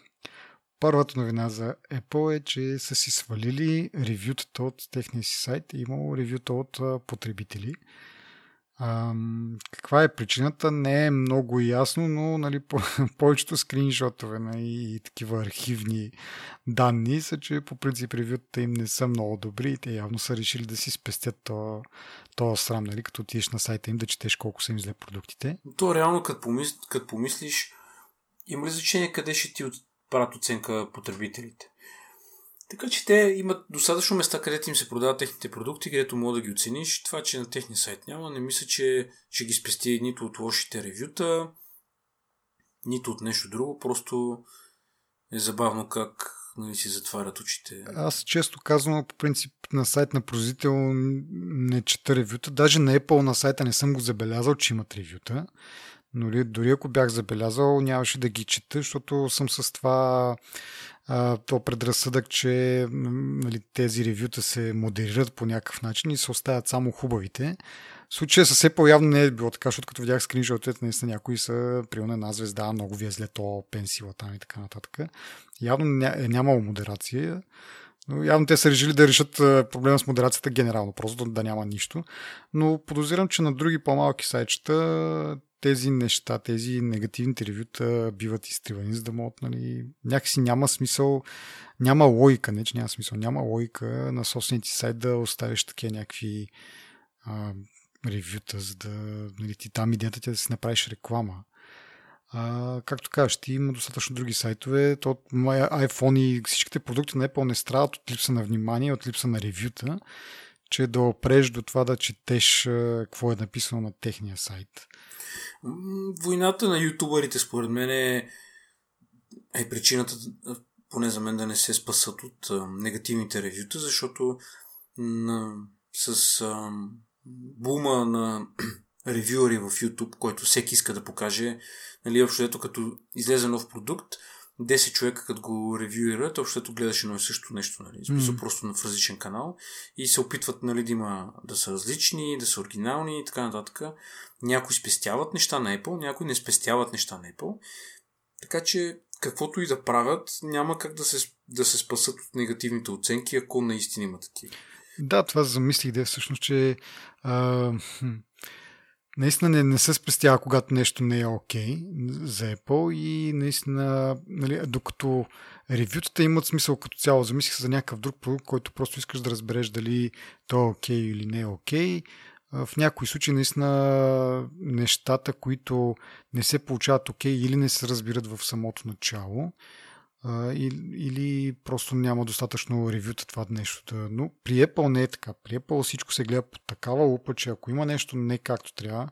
първата новина за Apple е, че са си свалили ревютата от техния си сайт и имало ревюта от потребители. Каква е причината? Не е много ясно, но нали, по, повечето скриншотове нали, и такива архивни данни са, че по принцип ревютата им не са много добри и те явно са решили да си спестят то, то срам, нали, като отидеш на сайта им да четеш колко са им зле продуктите. То реално, като, помис... като помислиш, има ли значение къде ще ти правят оценка потребителите? Така че те имат достатъчно места, където им се продават техните продукти, където мога да ги оцениш. Това, че на техния сайт няма, не мисля, че ще ги спести нито от лошите ревюта, нито от нещо друго. Просто е забавно как нали, си затварят очите. Аз често казвам, по принцип на сайт на производител не чета ревюта. Даже на Apple на сайта не съм го забелязал, че имат ревюта. Но дори ако бях забелязал, нямаше да ги чета, защото съм с това а, то предразсъдък, че нали, тези ревюта се модерират по някакъв начин и се оставят само хубавите. В случая с Apple явно не е било така, защото като видях скриншотите, наистина някои са, примерно една звезда, много ви е зле то, пенсила там и така нататък. Явно ня, е нямало модерация. Но явно те са решили да решат проблема с модерацията генерално, просто да няма нищо. Но подозирам, че на други по-малки сайтчета тези неща, тези негативните ревюта биват изтривани, за да могат, нали, някакси няма смисъл, няма логика, не че няма смисъл, няма логика на собствените сайт да оставиш такива някакви а, ревюта, за да, нали, ти там идеята ти е да си направиш реклама. А, както кажеш, ти има достатъчно други сайтове. То, iPhone и всичките продукти на Apple не страдат от липса на внимание, от липса на ревюта, че да опреш до това да четеш какво е написано на техния сайт. Войната на ютубърите, според мен, е, е причината, поне за мен, да не се спасат от а, негативните ревюта, защото на, с а, бума на ревюери в YouTube, който всеки иска да покаже, нали, общо като излезе нов продукт, 10 човека, като го ревюират, общото гледаш едно и също нещо, нали? Mm. просто на различен канал и се опитват нали, да, има, да са различни, да са оригинални и така нататък. Някои спестяват неща на Apple, някои не спестяват неща на Apple. Така че каквото и да правят, няма как да се, да се спасат от негативните оценки, ако наистина има такива. Да, това замислих да е всъщност, че а, наистина не, не се спестява, когато нещо не е окей okay за Apple и наистина, нали, докато ревютата имат смисъл като цяло, замислих за някакъв друг продукт, който просто искаш да разбереш дали то е окей okay или не е окей. Okay. В някои случаи наистина нещата, които не се получават окей okay, или не се разбират в самото начало, или просто няма достатъчно ревюта това нещо. Но при Apple не е така. При Apple всичко се гледа по такава лупа, че ако има нещо не както трябва,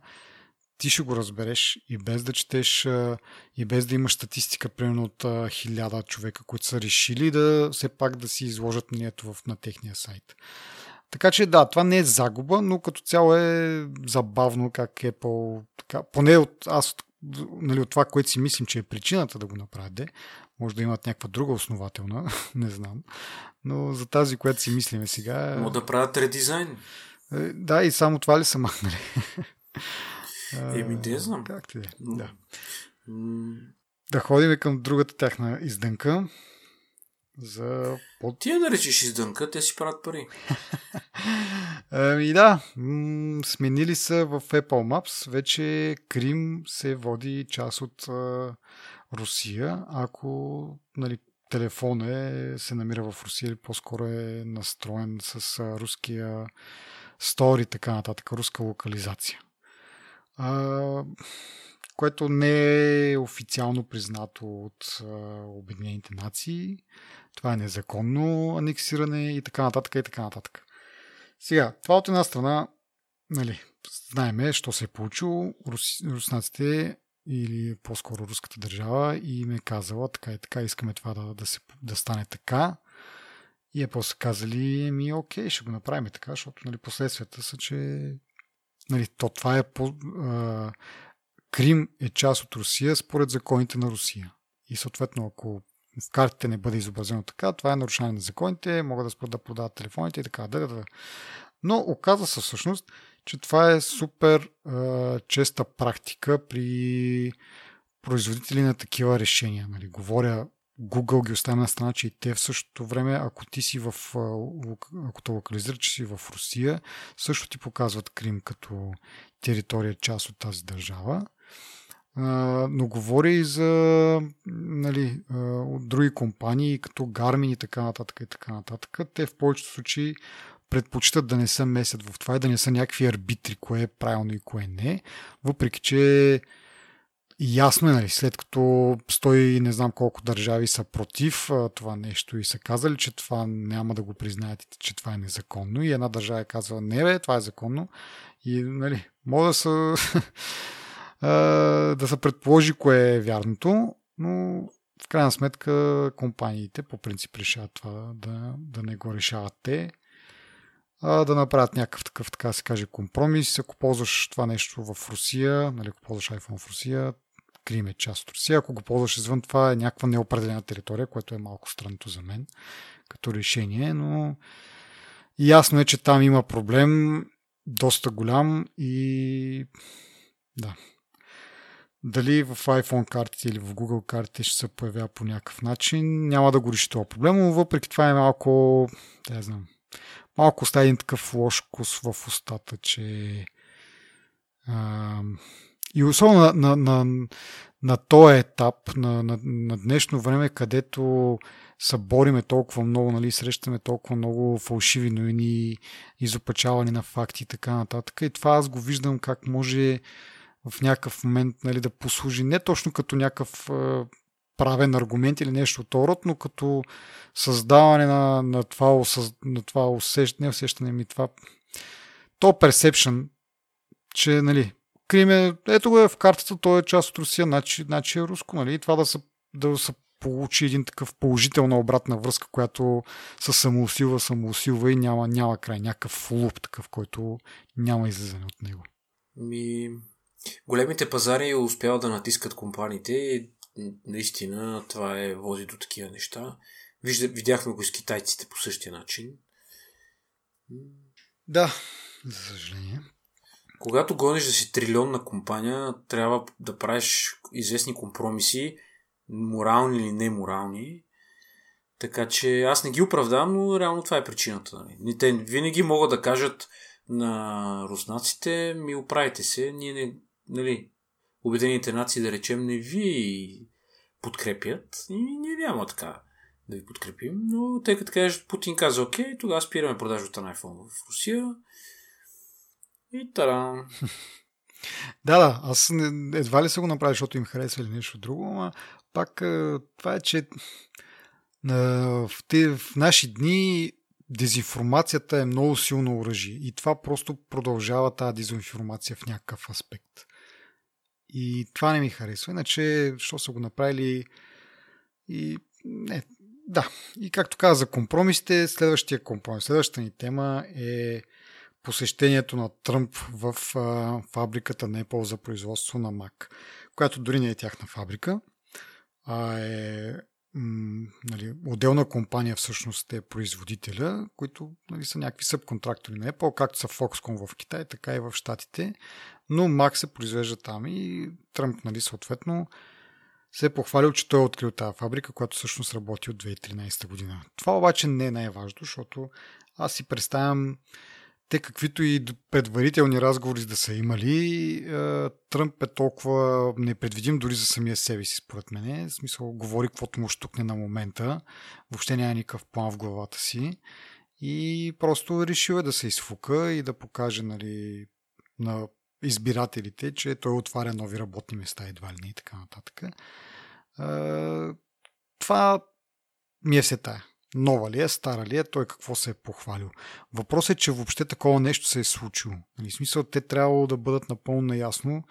ти ще го разбереш и без да четеш и без да имаш статистика, примерно от хиляда човека, които са решили да все пак да си изложат мнението на техния сайт. Така че да, това не е загуба, но като цяло е забавно как Apple, така, поне от, аз нали, от това, което си мислим, че е причината да го направят, може да имат някаква друга основателна, не знам. Но за тази, която си мислиме сега... Може да правят редизайн. Е, да, и само това ли са махнали? Еми, не знам. Как ти е? Да. Да ходим към другата тяхна издънка. за под... Ти я наречеш издънка, те си правят пари. ами да, м- сменили са в Apple Maps, вече Крим се води част от а, Русия, ако нали, телефон е, се намира в Русия или по-скоро е настроен с руския стори, така нататък, руска локализация. А, което не е официално признато от а, Обединените нации. Това е незаконно анексиране и така нататък и така нататък. Сега, това от една страна, нали, знаеме, що се е получило. Рус, руснаците или по-скоро руската държава и им е казала така и така, искаме това да, да, се, да стане така. И е после казали, ми окей, ще го направим така, защото нали, последствията са, че нали, то това е по, а, Крим е част от Русия според законите на Русия. И съответно, ако в картите не бъде изобразено така, това е нарушение на законите, могат да спрат да продават телефоните и така. Да, да. Но оказва се всъщност, че това е супер а, честа практика при производители на такива решения. Нали. Говоря, Google ги оставя на страна, че и те в същото време, ако ти си в, ако те локализира, че си в Русия, също ти показват Крим като територия, част от тази държава но говори и за нали, от други компании, като Garmin и така нататък и така нататък. Те в повечето случаи предпочитат да не се месят в това и да не са някакви арбитри, кое е правилно и кое не. Въпреки, че ясно е, нали, след като стои не знам колко държави са против това нещо и са казали, че това няма да го признаят, че това е незаконно. И една държава е казала, не бе, това е законно. И нали, може да са да се предположи кое е вярното, но в крайна сметка компаниите по принцип решават това да, да не го решават те, да направят някакъв такъв, така се каже, компромис. Ако ползваш това нещо в Русия, нали, ако ползваш iPhone в Русия, Крим е част от Русия. Ако го ползваш извън това е някаква неопределена територия, което е малко странното за мен като решение, но ясно е, че там има проблем доста голям и да, дали в iPhone картите или в Google картите ще се появява по някакъв начин, няма да го реши това проблем, но въпреки това е малко, не знам, малко остави един такъв лош вкус в устата, че а, и особено на, на, на, на този етап, на, на, на днешно време, където се бориме толкова много, нали, срещаме толкова много фалшиви новини, изопачаване на факти и така нататък. И това аз го виждам как може в някакъв момент нали, да послужи не точно като някакъв правен аргумент или нещо от род, но като създаване на, на това, на това усещане, усещане ми това то perception, че нали, Крим е, ето го е в картата, той е част от Русия, значи, значи е руско, нали, и това да се, да се получи един такъв положителна обратна връзка, която се самоусилва, самоусилва и няма, няма край, някакъв луп такъв, който няма излизане от него. Ми, големите пазари успяват да натискат компаниите и наистина това е води до такива неща. Вижда, видяхме го с китайците по същия начин. Да, за съжаление. Когато гониш да си трилионна компания, трябва да правиш известни компромиси, морални или неморални. Така че аз не ги оправдавам, но реално това е причината. Нали. Те винаги могат да кажат на руснаците, ми оправите се, ние не, нали, Обединените нации, да речем, не ви подкрепят и ние няма така да ви подкрепим, но тъй като кажеш, Путин каза, окей, тогава спираме продажата на iPhone в Русия и тара. Да, да, аз едва ли се го направя, защото им харесва или нещо друго, но пак това е, че в, те, в наши дни дезинформацията е много силно оръжие и това просто продължава тази дезинформация в някакъв аспект. И това не ми харесва. Иначе, що са го направили и не, да. И както каза за компромисите, следващия компромис, следващата ни тема е посещението на Тръмп в а, фабриката на Apple за производство на Mac, която дори не е тяхна фабрика, а е м, нали, отделна компания всъщност е производителя, които нали, са някакви събконтрактори на Apple, както са Foxconn в Китай, така и в Штатите, но Mac се произвежда там и Тръмп, нали, съответно, се е похвалил, че той е открил тази фабрика, която всъщност работи от 2013 година. Това обаче не е най-важно, защото аз си представям те каквито и предварителни разговори да са имали, е, Тръмп е толкова непредвидим дори за самия себе си, според мен. В смисъл, говори каквото му штукне на момента. Въобще няма никакъв план в главата си. И просто решил е да се изфука и да покаже нали, на избирателите, че той отваря нови работни места едва ли не и така нататък. Е, това ми е все. Нова ли е, стара ли е, той какво се е похвалил. Въпросът е, че въобще такова нещо се е случило. Нали, в смисъл, те трябвало да бъдат напълно наясно,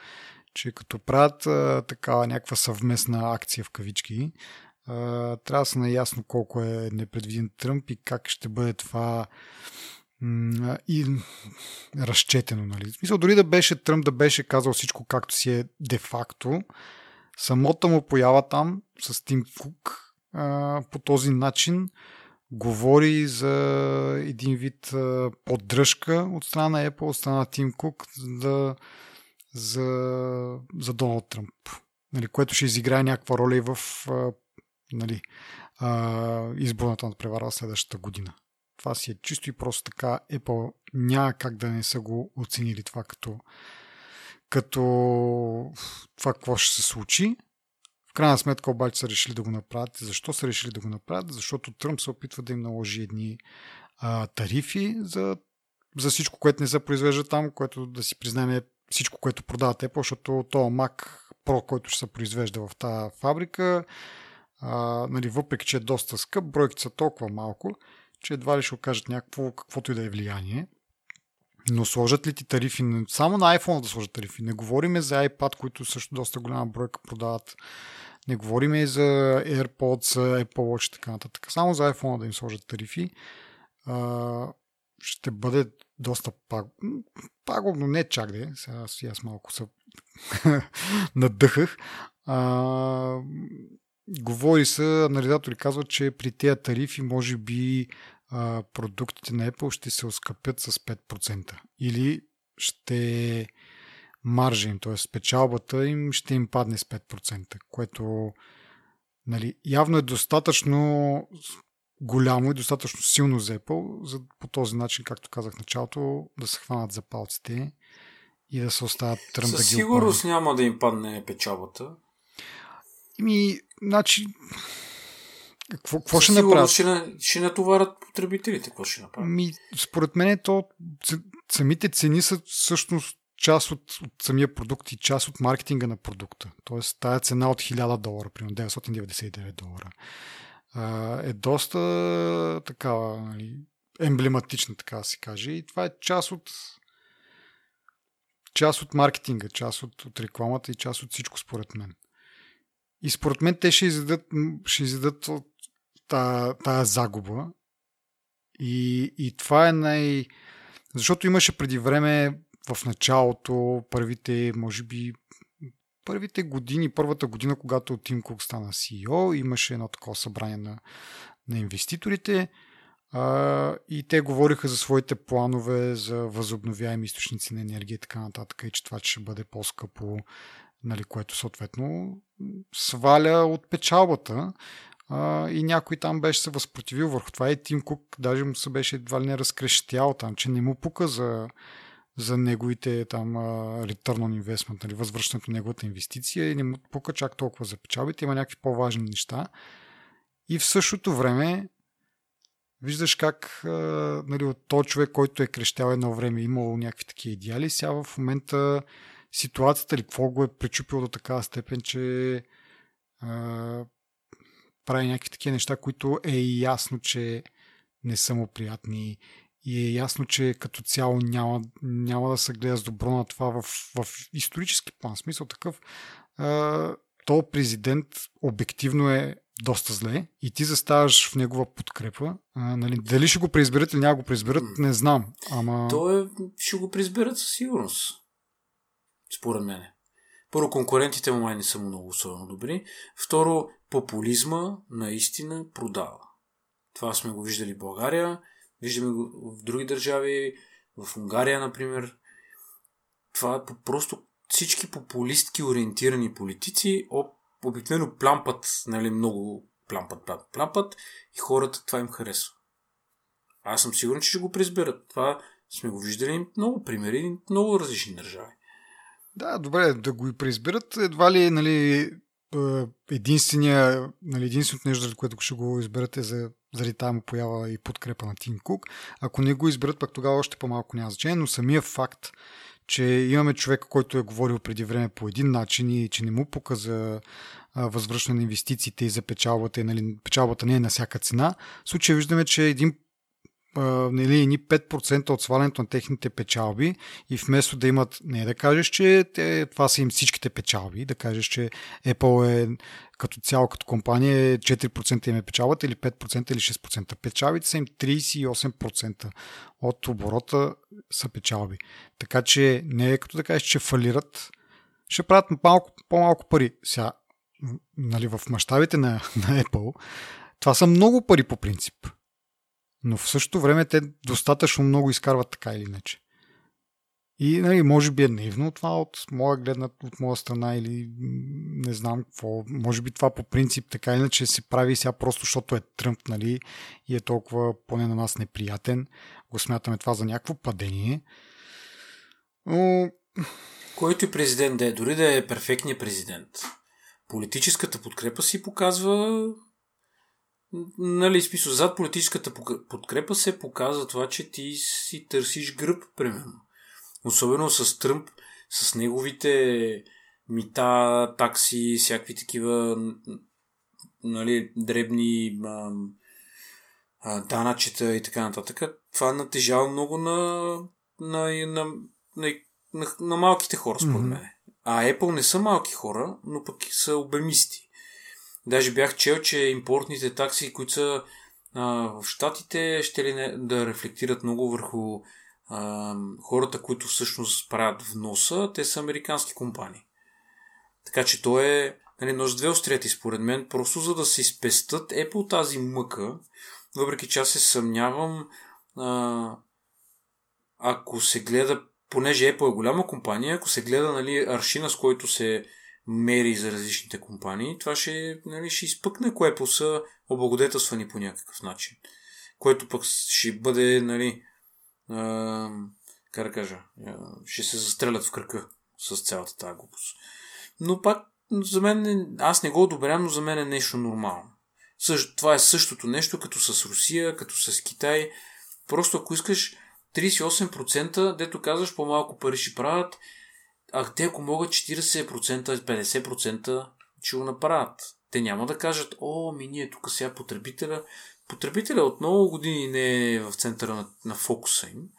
че като правят а, такава някаква съвместна акция в кавички, а, трябва да са наясно колко е непредвиден Тръмп и как ще бъде това и разчетено. Нали? В смисъл, дори да беше Тръмп да беше казал всичко както си е де-факто, самото му поява там с Тим Кук а, по този начин говори за един вид а, поддръжка от страна на Apple, от страна на Тим Кук за, за, за Доналд Тръмп. Нали, което ще изиграе някаква роля и в а, нали, изборната надпревара следващата година. Това си е чисто и просто така. Apple няма как да не са го оценили това като, като това какво ще се случи. В крайна сметка обаче са решили да го направят. Защо са решили да го направят? Защото Тръмп се опитва да им наложи едни а, тарифи за, за всичко, което не се произвежда там, което да си признаем всичко, което продават Apple, защото то Mac Pro, който ще се произвежда в тази фабрика, а, нали, въпреки че е доста скъп, бройките са толкова малко, че едва ли ще окажат някакво, каквото и да е влияние. Но сложат ли ти тарифи? Само на iPhone да сложат тарифи. Не говориме за iPad, които също доста голяма бройка продават. Не говориме и за AirPods, Apple Watch и така нататък. Само за iPhone да им сложат тарифи. А, ще бъде доста паг... пагубно, не чак де. Сега си аз малко се надъхах. А, говори се, анализатори казват, че при тези тарифи може би а, продуктите на Apple ще се оскъпят с 5%. Или ще маржа им, т.е. печалбата им ще им падне с 5%, което нали, явно е достатъчно голямо и достатъчно силно за Apple, за по този начин, както казах в началото, да се хванат за палците и да се оставят тръм ги сигурност няма да им падне печалбата. Ими, значи, какво, какво ще направят? Ще, ще натоварят потребителите. Какво ще направят? Ми, според мен то самите цени са всъщност част от, от самия продукт и част от маркетинга на продукта. Тоест, тая цена от 1000 долара, примерно 999 долара, е доста такава нали, емблематична, така да се каже. И това е част от част от маркетинга, част от, от рекламата и част от всичко, според мен. И според мен те ще изядат, ще изядат от тая, загуба. И, и това е най... Защото имаше преди време в началото, първите, може би, първите години, първата година, когато Тим Кук стана CEO, имаше едно такова събрание на, на инвеститорите а, и те говориха за своите планове за възобновяеми източници на енергия и така нататък и че това ще бъде по-скъпо, нали, което съответно сваля от печалбата а, и някой там беше се възпротивил върху това и Тим Кук даже му се беше едва ли не разкрещял там, че не му пука за, за неговите там return on investment, нали, възвръщането на неговата инвестиция и не му пука чак толкова за печалбите, има някакви по-важни неща. И в същото време виждаш как нали, от този човек, който е крещял едно време, имал някакви такива идеали, сега в момента ситуацията ли какво го е пречупил до такава степен, че а, прави някакви такива неща, които е ясно, че не са му приятни и е ясно, че като цяло няма, няма да се гледа с добро на това в, в исторически план. Смисъл такъв, а, то президент обективно е доста зле и ти заставаш в негова подкрепа. А, нали, дали ще го преизберат или няма го преизберат, не знам. Ама... То е, ще го преизберат със сигурност. Според мен. Първо, конкурентите му май не са много особено добри. Второ, популизма наистина продава. Това сме го виждали в България, виждаме го в други държави, в Унгария, например. Това е просто всички популистки ориентирани политици обикновено плампат, нали, много плампат, плампат, плампат и хората това им харесва. Аз съм сигурен, че ще го презберат. Това сме го виждали много примери, много различни държави. Да, добре, да го и преизбират. Едва ли нали, единствения, нали, единственото нещо, за което ще го изберат е за, заради тази му поява и подкрепа на Тим Кук. Ако не го изберат, пък тогава още по-малко няма значение, но самия факт, че имаме човек, който е говорил преди време по един начин и че не му показа възвръщане на инвестициите и за печалбата, и, нали, печалбата не е на всяка цена. В случая виждаме, че един нали, ни 5% от свалянето на техните печалби и вместо да имат, не да кажеш, че те, това са им всичките печалби, да кажеш, че Apple е като цяло, като компания 4% им е печалбата или 5% или 6%. Печалбите са им 38% от оборота са печалби. Така че не е като да кажеш, че фалират, ще правят малко, по-малко пари. Сега, нали, в мащабите на, на Apple, това са много пари по принцип. Но в същото време те достатъчно много изкарват така или иначе. И нали, може би е наивно това от моя гледна, от моя страна или не знам какво. Може би това по принцип така иначе се прави сега просто защото е Тръмп нали, и е толкова поне на нас неприятен. Го смятаме това за някакво падение. Но... Който и президент да е, дори да е перфектният президент, политическата подкрепа си показва нали, смисъл, зад политическата подкрепа се показва това, че ти си търсиш гръб, примерно. Особено с Тръмп, с неговите мита, такси, всякакви такива нали, дребни а, а, данъчета и така нататък. Това натежава много на, на, на, на, на, на малките хора, според mm-hmm. мен. А Apple не са малки хора, но пък са обемисти. Даже бях чел, че импортните такси, които са а, в Штатите, ще ли не, да рефлектират много върху а, хората, които всъщност правят вноса, те са американски компании. Така че то е нали, нож две острети, според мен, просто за да се спестат е по тази мъка, въпреки че аз се съмнявам, а, ако се гледа, понеже Apple е голяма компания, ако се гледа нали, аршина, с който се мери за различните компании, това ще, нали, ще изпъкне кое са облагодетелствани по някакъв начин. Което пък ще бъде, нали, а, как да кажа, ще се застрелят в кръка с цялата тази глупост. Но пак, за мен, аз не го одобрявам, но за мен е нещо нормално. Също, това е същото нещо, като с Русия, като с Китай. Просто ако искаш 38%, дето казваш, по-малко пари ще правят, а те ако могат 40%, 50%, ще го направят. Те няма да кажат, о, ми ние тук сега потребителя. Потребителя от много години не е в центъра на, на фокуса им.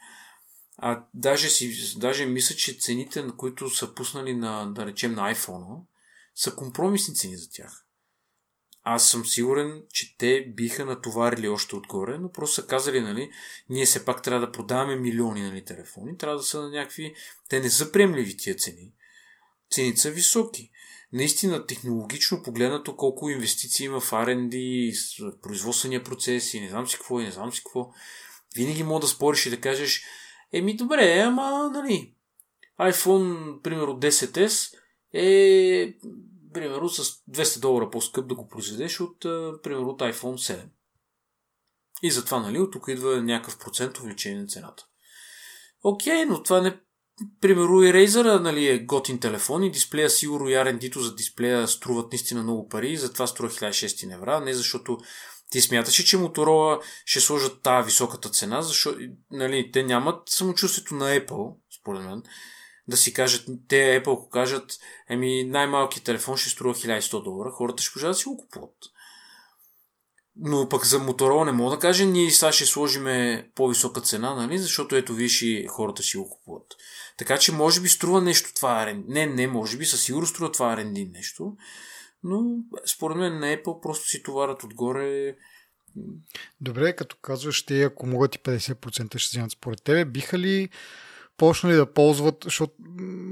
А даже, си, даже мисля, че цените, на които са пуснали на, да речем, на iPhone, са компромисни цени за тях. Аз съм сигурен, че те биха натоварили още отгоре, но просто са казали, нали, ние все пак трябва да продаваме милиони нали, телефони, трябва да са на някакви... Те не са приемливи тия цени. Цените са високи. Наистина, технологично погледнато, колко инвестиции има в R&D, производствения процес и не знам си какво и не знам си какво. Винаги мога да спориш и да кажеш, еми добре, ама, нали, iPhone, примерно 10S е примерно с 200 долара по-скъп да го произведеш от, примерно, от iPhone 7. И затова, нали, от тук идва някакъв процент увеличение на цената. Окей, но това не... Примерно и Razer, нали, е готин телефон и дисплея сигурно и R&D-то за дисплея струват наистина много пари, затова струва 1600 евра, не защото ти смяташ, че Моторола ще сложат тази високата цена, защото нали, те нямат самочувствието на Apple, според мен, да си кажат, те Apple ако кажат, еми най-малкият телефон ще струва 1100 долара, хората ще пожелат да си го купуват. Но пък за Motorola не мога да кажа, ние сега ще сложиме по-висока цена, нали? защото ето виж и хората си го купуват. Така че може би струва нещо това R&D. Не, не, може би със сигурност струва това R&D нещо. Но според мен на Apple просто си товарят отгоре. Добре, като казваш, те ако могат и 50% ще вземат според тебе, биха ли почнали да ползват, защото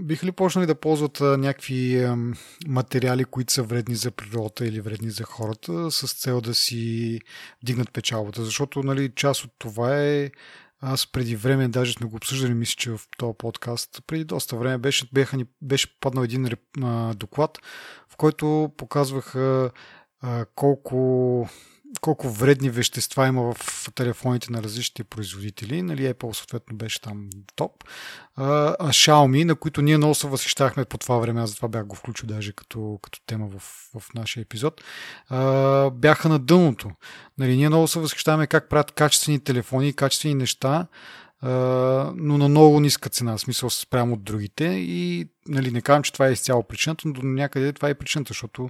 биха ли почнали да ползват някакви материали, които са вредни за природата или вредни за хората, с цел да си вдигнат печалбата? Защото нали, част от това е аз преди време, даже сме го обсъждали, мисля, че в този подкаст, преди доста време беше, беха ни, беше паднал един доклад, в който показваха колко колко вредни вещества има в телефоните на различните производители. Нали, Apple съответно беше там топ. А, а Xiaomi, на които ние много се възхищахме по това време, аз затова бях го включил даже като, като тема в, в нашия епизод, а, бяха на дъното. Нали, ние много се възхищаваме как правят качествени телефони качествени неща, Uh, но на много ниска цена, в смисъл спрямо от другите. И нали, не казвам, че това е изцяло причината, но до някъде това е причината, защото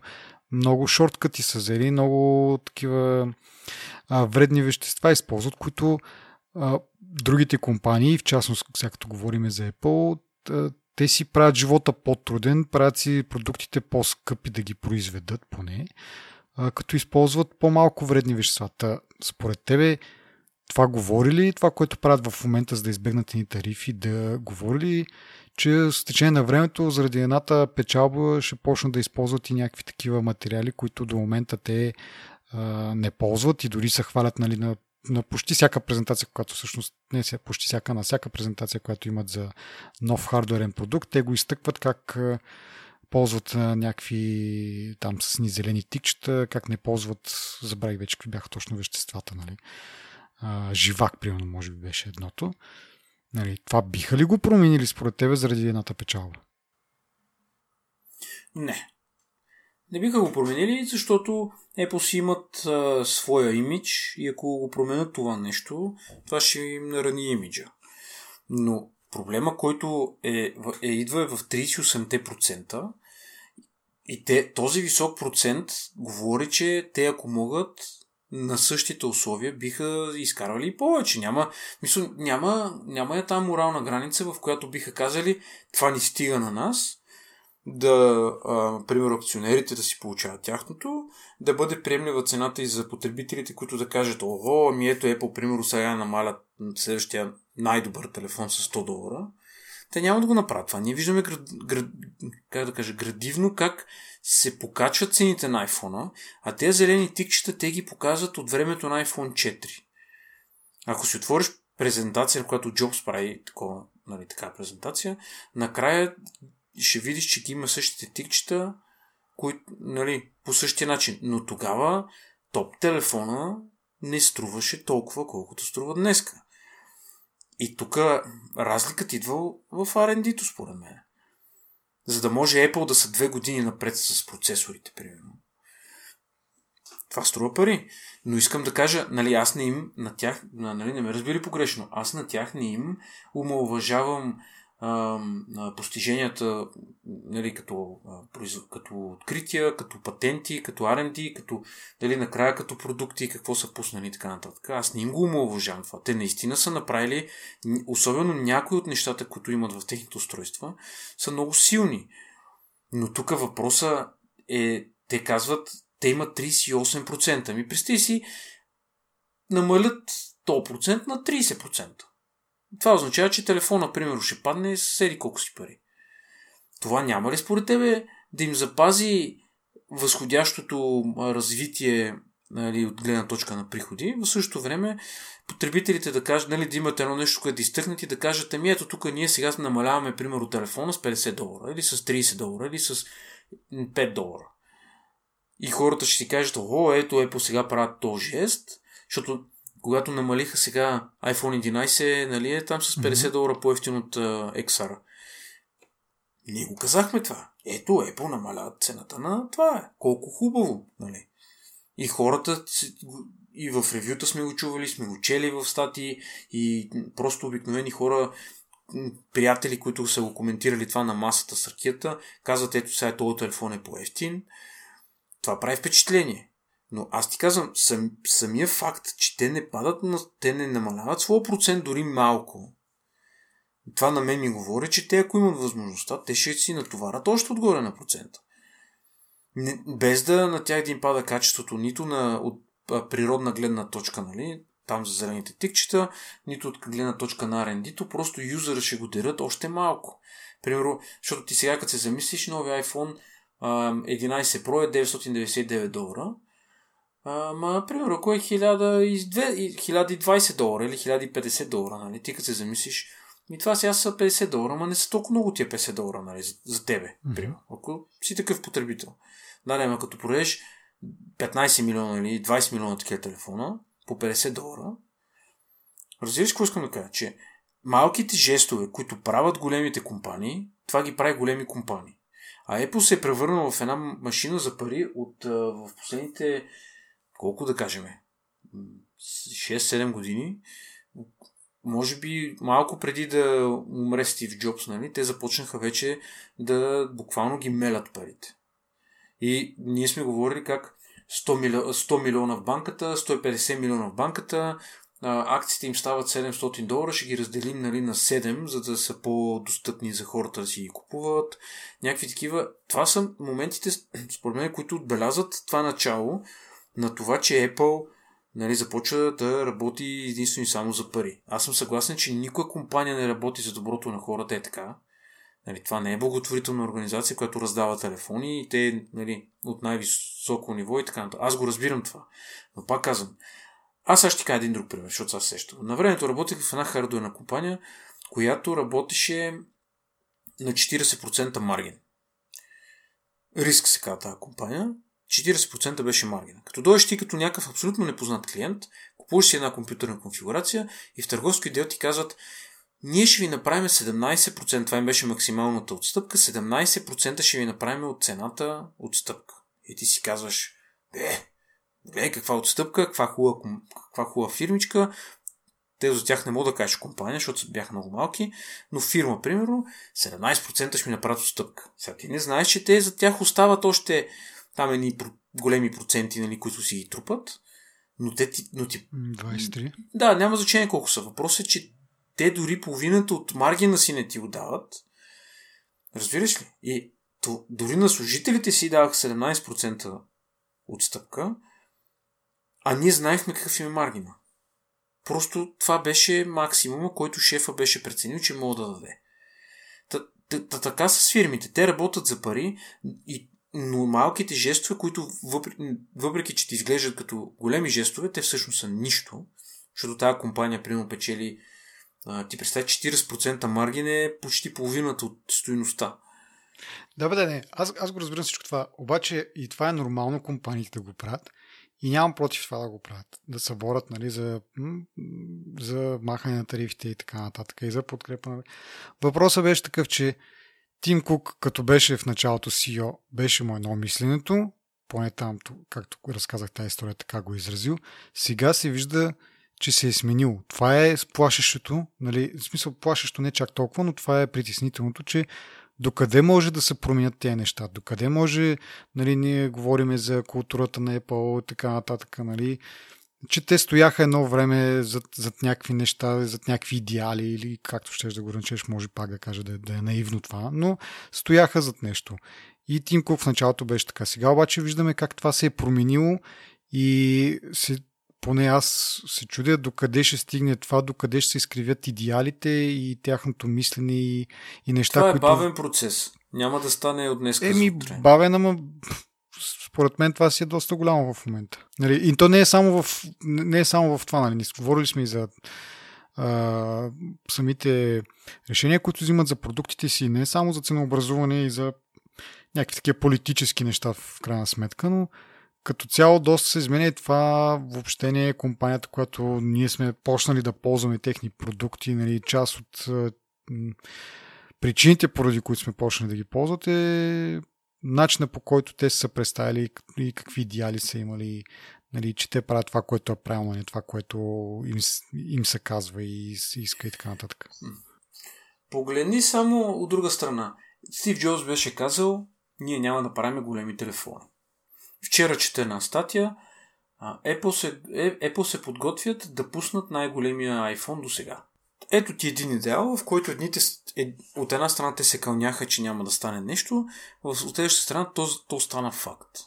много шорткъти са взели, много такива а, вредни вещества използват, които а, другите компании, в частност, като говорим за Apple, те си правят живота по-труден, правят си продуктите по-скъпи да ги произведат поне, а, като използват по-малко вредни вещества. Та, според тебе, това говори ли това, което правят в момента, за да избегнат ни тарифи, да говори ли че с течение на времето, заради едната печалба, ще почнат да използват и някакви такива материали, които до момента те а, не ползват и дори се хвалят нали, на, на почти всяка презентация, която всъщност не е почти всяка, на всяка презентация, която имат за нов хардуерен продукт, те го изтъкват как ползват някакви там с ни зелени тикчета, как не ползват, забравих вече какви бяха точно веществата, нали. А, живак, примерно, може би беше едното. Нали, това биха ли го променили според тебе заради едната печалба? Не. Не биха го променили, защото Apple си имат а, своя имидж и ако го променят това нещо, това ще им нарани имиджа. Но проблема, който е, е идва е в 38% и те, този висок процент говори, че те ако могат, на същите условия биха изкарвали и повече. Няма, мисля, няма, няма е тази морална граница, в която биха казали това ни стига на нас, да, а, примерно, акционерите да си получават тяхното, да бъде приемлива цената и за потребителите, които да кажат, ого, ми ето Apple, примерно, сега намалят следващия най-добър телефон с 100 долара. Те няма да го направят това. Ние виждаме град, град, как да кажа, градивно как се покачват цените на iPhone, а тези зелени тикчета те ги показват от времето на iPhone 4. Ако си отвориш презентация, която Джобс прави такова, нали, така презентация, накрая ще видиш, че ги има същите тикчета, които, нали, по същия начин. Но тогава топ телефона не струваше толкова, колкото струва днеска. И тук разликата идва в R&D-то, според мен. За да може Apple да са две години напред с процесорите, примерно. Това струва пари. Но искам да кажа, нали, аз не им на тях, нали, не ме разбери погрешно, аз на тях не им умалважавам постиженията нали, като, като открития, като патенти, като R&D, като дали накрая като продукти, какво са пуснали и така нататък. Аз не им го умалважавам това. Те наистина са направили, особено някои от нещата, които имат в техните устройства, са много силни. Но тук въпроса е, те казват, те имат 38%. Ми представи си, намалят 100% на 30%. Това означава, че телефона, примерно, ще падне с седи колко си пари. Това няма ли според тебе да им запази възходящото развитие нали, от гледна точка на приходи, в същото време потребителите да кажат, нали, да имат едно нещо, което да изтъкнат и да кажат, ами ето тук ние сега намаляваме, примерно, телефона с 50 долара, или с 30 долара, или с 5 долара. И хората ще си кажат, о, ето, епо сега правят този жест, защото когато намалиха сега iPhone 11, нали, е там с 50 mm-hmm. долара по-ефтин от uh, XR. Ние го казахме това. Ето, Apple намаляват цената на това. Е. Колко хубаво, нали? И хората, и в ревюта сме го чували, сме го чели в статии, и просто обикновени хора, приятели, които са го коментирали това на масата с ракета, казват, ето сега този телефон е по-ефтин. Това прави впечатление. Но аз ти казвам, сам, самия факт, че те не падат, на, те не намаляват своя процент дори малко. Това на мен ми говори, че те ако имат възможността, те ще си натоварят още отгоре на процента. Не, без да на тях да им пада качеството нито на, от а, природна гледна точка, нали, там за зелените тикчета, нито от гледна точка на R&D, просто юзера ще го дерат още малко. Примерно, защото ти сега, като се замислиш, нови iPhone а, 11 Pro е 999 долара, Ама, примерно, ако е 1020 долара или 1050 долара, нали? Ти като се замислиш, и това сега са 50 долара, ама не са толкова много тия 50 долара, нали, за, за тебе, mm-hmm. примерно. Ако си такъв потребител. Нали, ама като продадеш 15 милиона или 20 милиона такива телефона по 50 долара, разбираш какво искам да кажа? Че малките жестове, които правят големите компании, това ги прави големи компании. А Apple се е превърнал в една машина за пари от в последните, колко да кажем, 6-7 години, може би малко преди да умре Стив Джобс, нали, те започнаха вече да буквално ги мелят парите. И ние сме говорили как 100, милиона, 100 милиона в банката, 150 милиона в банката, акциите им стават 700 долара, ще ги разделим нали, на 7, за да са по-достъпни за хората да си ги купуват. Някакви такива. Това са моментите, според мен, които отбелязват това начало на това, че Apple нали, започва да работи единствено и само за пари. Аз съм съгласен, че никоя компания не работи за доброто на хората е така. Нали, това не е благотворителна организация, която раздава телефони и те нали, от най-високо ниво и така нататък. Аз го разбирам това. Но пак казвам, аз сега ще кажа един друг пример, защото аз сещам. На времето работех в една хардуерна компания, която работеше на 40% маргин. Риск се казва тази компания. 40% беше маргина. Като дойдеш ти като някакъв абсолютно непознат клиент, купуваш си една компютърна конфигурация и в търговски дел ти казват ние ще ви направим 17%, това им беше максималната отстъпка, 17% ще ви направим от цената отстъпка. И ти си казваш, е, гледай каква отстъпка, каква хубава, каква хубава фирмичка, те за тях не мога да кажеш компания, защото бяха много малки, но фирма, примерно, 17% ще ми направят отстъпка. Сега ти не знаеш, че те за тях остават още там едни големи проценти, нали, които си ги трупат. Но те ти... Но ти... 23. Да, няма значение колко са. Въпросът е, че те дори половината от маргина си не ти отдават. Разбираш ли? И то, дори на служителите си давах 17% отстъпка, а ние знаехме какъв им е маргина. Просто това беше максимума, който шефа беше преценил, че мога да даде. Та, та, та, така с фирмите. Те работят за пари и но малките жестове, които въпреки, въпреки, че ти изглеждат като големи жестове, те всъщност са нищо, защото тази компания, примерно, печели а, ти представи 40% маргин е почти половината от стоиността. Да, бе, да, не. Аз, аз го разбирам всичко това. Обаче и това е нормално компаниите да го правят. И нямам против това да го правят. Да се борят нали, за, за махане на тарифите и така нататък. И за подкрепа. Въпросът беше такъв, че Тим Кук, като беше в началото CEO, беше му едно мисленето, поне там, както разказах тази история, така го е изразил. Сега се вижда, че се е сменил. Това е плашещото, нали, в смисъл плашещо не чак толкова, но това е притеснителното, че докъде може да се променят тези неща, докъде може, нали, ние говориме за културата на Apple и така нататък, нали, че те стояха едно време зад, зад някакви неща, зад някакви идеали или както ще да го ръчеш, може пак да кажа да, да е наивно това, но стояха зад нещо. И Тим Кук в началото беше така. Сега обаче виждаме как това се е променило и се, поне аз се чудя докъде ще стигне това, докъде ще се изкривят идеалите и тяхното мислене и, и неща, Това е които... бавен процес. Няма да стане от днес. Еми, бавен, ама според мен това си е доста голямо в момента. Нали, и то не е само в, не е само в това. Нали. Говорили сме и за а, самите решения, които взимат за продуктите си, не е само за ценообразуване и за някакви такива политически неща в крайна сметка, но като цяло доста се изменя и това въобще не е компанията, която ние сме почнали да ползваме техни продукти. Нали, част от причините, поради които сме почнали да ги ползват е начина по който те са представили и какви идеали са имали, нали, че те правят това, което е правилно, не това, което им, им се казва и иска и така нататък. Погледни само от друга страна. Стив Джобс беше казал, ние няма да правим големи телефони. Вчера чета една статия, Apple се, е, Apple се подготвят да пуснат най-големия iPhone до сега. Ето ти един идеал, в който едните, е, от една страна те се кълняха, че няма да стане нещо, от следващата страна то, то стана факт.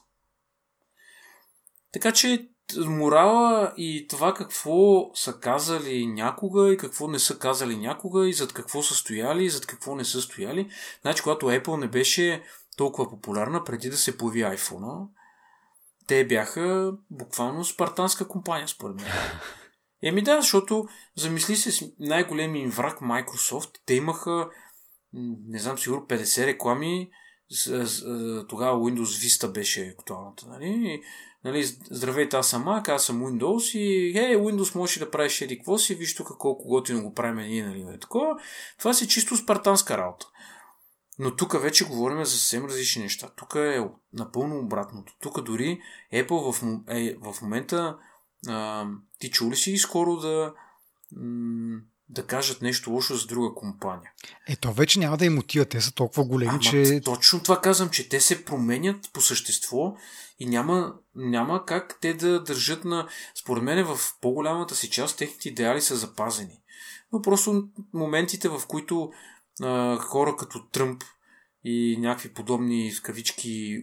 Така че морала и това какво са казали някога и какво не са казали някога и зад какво са стояли и зад какво не са стояли. Значи, когато Apple не беше толкова популярна преди да се появи iPhone, те бяха буквално спартанска компания, според мен. Еми да, защото замисли се най-големият им враг Microsoft. Те имаха, не знам, сигурно 50 реклами. Тогава Windows Vista беше актуалната. Нали? нали, здравейте, аз съм Mac, аз съм Windows и е, Windows може да правиш еди какво си, виж тук колко готино го правим ние, нали, нали, такова. Това си чисто спартанска работа. Но тук вече говорим за съвсем различни неща. Тук е напълно обратното. Тук дори Apple в, е, в момента а, ти чули си скоро да да кажат нещо лошо за друга компания. Ето, вече няма да им отива. Те са толкова големи, Ама, че... Точно това казвам, че те се променят по същество и няма, няма как те да държат на... Според мен в по-голямата си част техните идеали са запазени. Но просто моментите, в които а, хора като Тръмп и някакви подобни в кавички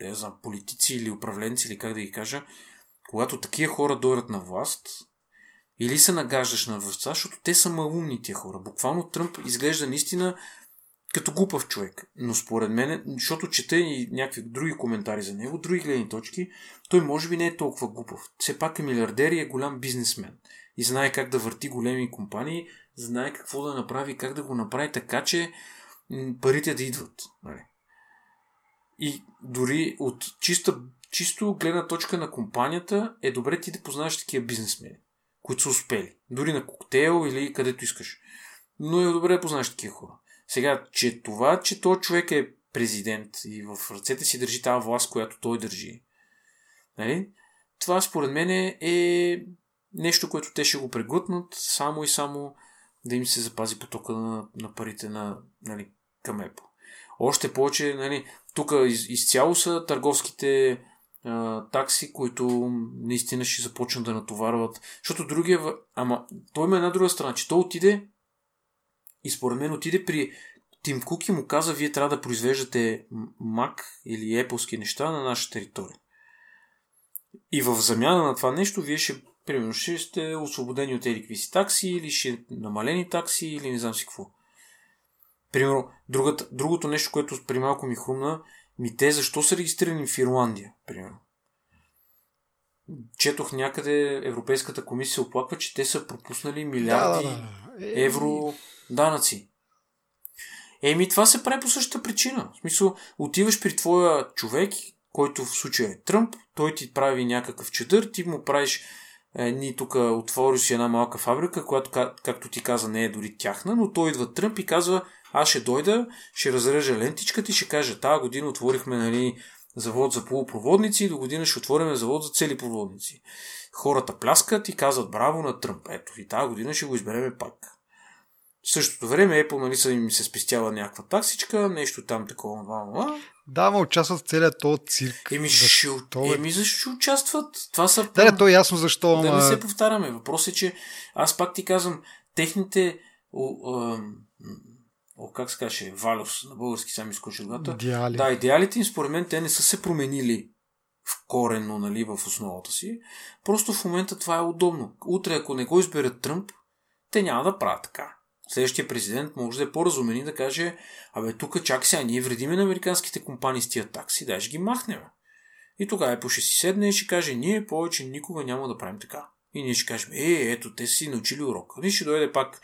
не знам, политици или управленци, или как да ги кажа, когато такива хора дойдат на власт, или се нагаждаш на властта, защото те са малумни тия хора. Буквално Тръмп изглежда наистина като глупав човек. Но според мен, защото чета и някакви други коментари за него, други гледни точки, той може би не е толкова глупав. Все пак е милиардер и е голям бизнесмен. И знае как да върти големи компании, знае какво да направи, как да го направи така, че парите да идват. Нали? И дори от чиста, чисто гледна точка на компанията е добре ти да познаеш такива бизнесмени които са успели. Дори на коктейл или където искаш. Но е добре да познаеш такива хора. Сега, че това, че този човек е президент и в ръцете си държи тази власт, която той държи, нали? това според мен е нещо, което те ще го преглътнат само и само да им се запази потока на, на парите на, нали, към Apple. Още повече, нали, тук из, изцяло са търговските такси, които наистина ще започнат да натоварват. Защото другия... Ама той има една друга страна, че той отиде и според мен отиде при Тим Кук и му каза, вие трябва да произвеждате Mac или Apple неща на наша територия. И в замяна на това нещо, вие ще, примерно, ще сте освободени от едикви си такси или ще намалени такси или не знам си какво. Примерно, другото нещо, което при малко ми хрумна, ми те защо са регистрирани в Ирландия, примерно? Четох някъде Европейската комисия оплаква, че те са пропуснали милиарди да, да, да. евро данъци. Еми, това се прави по същата причина. В смисъл, отиваш при твоя човек, който в случая е Тръмп, той ти прави някакъв чадър, ти му правиш е, ни тук отвори си една малка фабрика, която, както ти каза, не е дори тяхна, но той идва Тръмп и казва, аз ще дойда, ще разрежа лентичката и ще кажа, тази година отворихме нали, завод за полупроводници и до година ще отворим завод за цели проводници. Хората пляскат и казват браво на Тръмп. Ето и тази година ще го избереме пак. В същото време Apple нали, са им се спестява някаква таксичка, нещо там такова, това, това. Да, ма участват в целият този цирк. Еми, защо, е... еми защо участват? Това са... Да, да, то е ясно защо. Да ама... не се повтаряме. Въпросът е, че аз пак ти казвам, техните о, как се каже, Валюс, на български сами изкочи отгата. Идеали. Да, идеалите им, според мен, те не са се променили в корено, нали, в основата си. Просто в момента това е удобно. Утре, ако не го изберат Тръмп, те няма да правят така. Следващия президент може да е по-разумен и да каже, абе, тук чак сега, ние вредиме на американските компании с тия такси, дай ще ги махнем. И тогава по ще си седне и ще каже, ние повече никога няма да правим така. И ние ще кажем, е, ето, те си научили урок. И ще дойде пак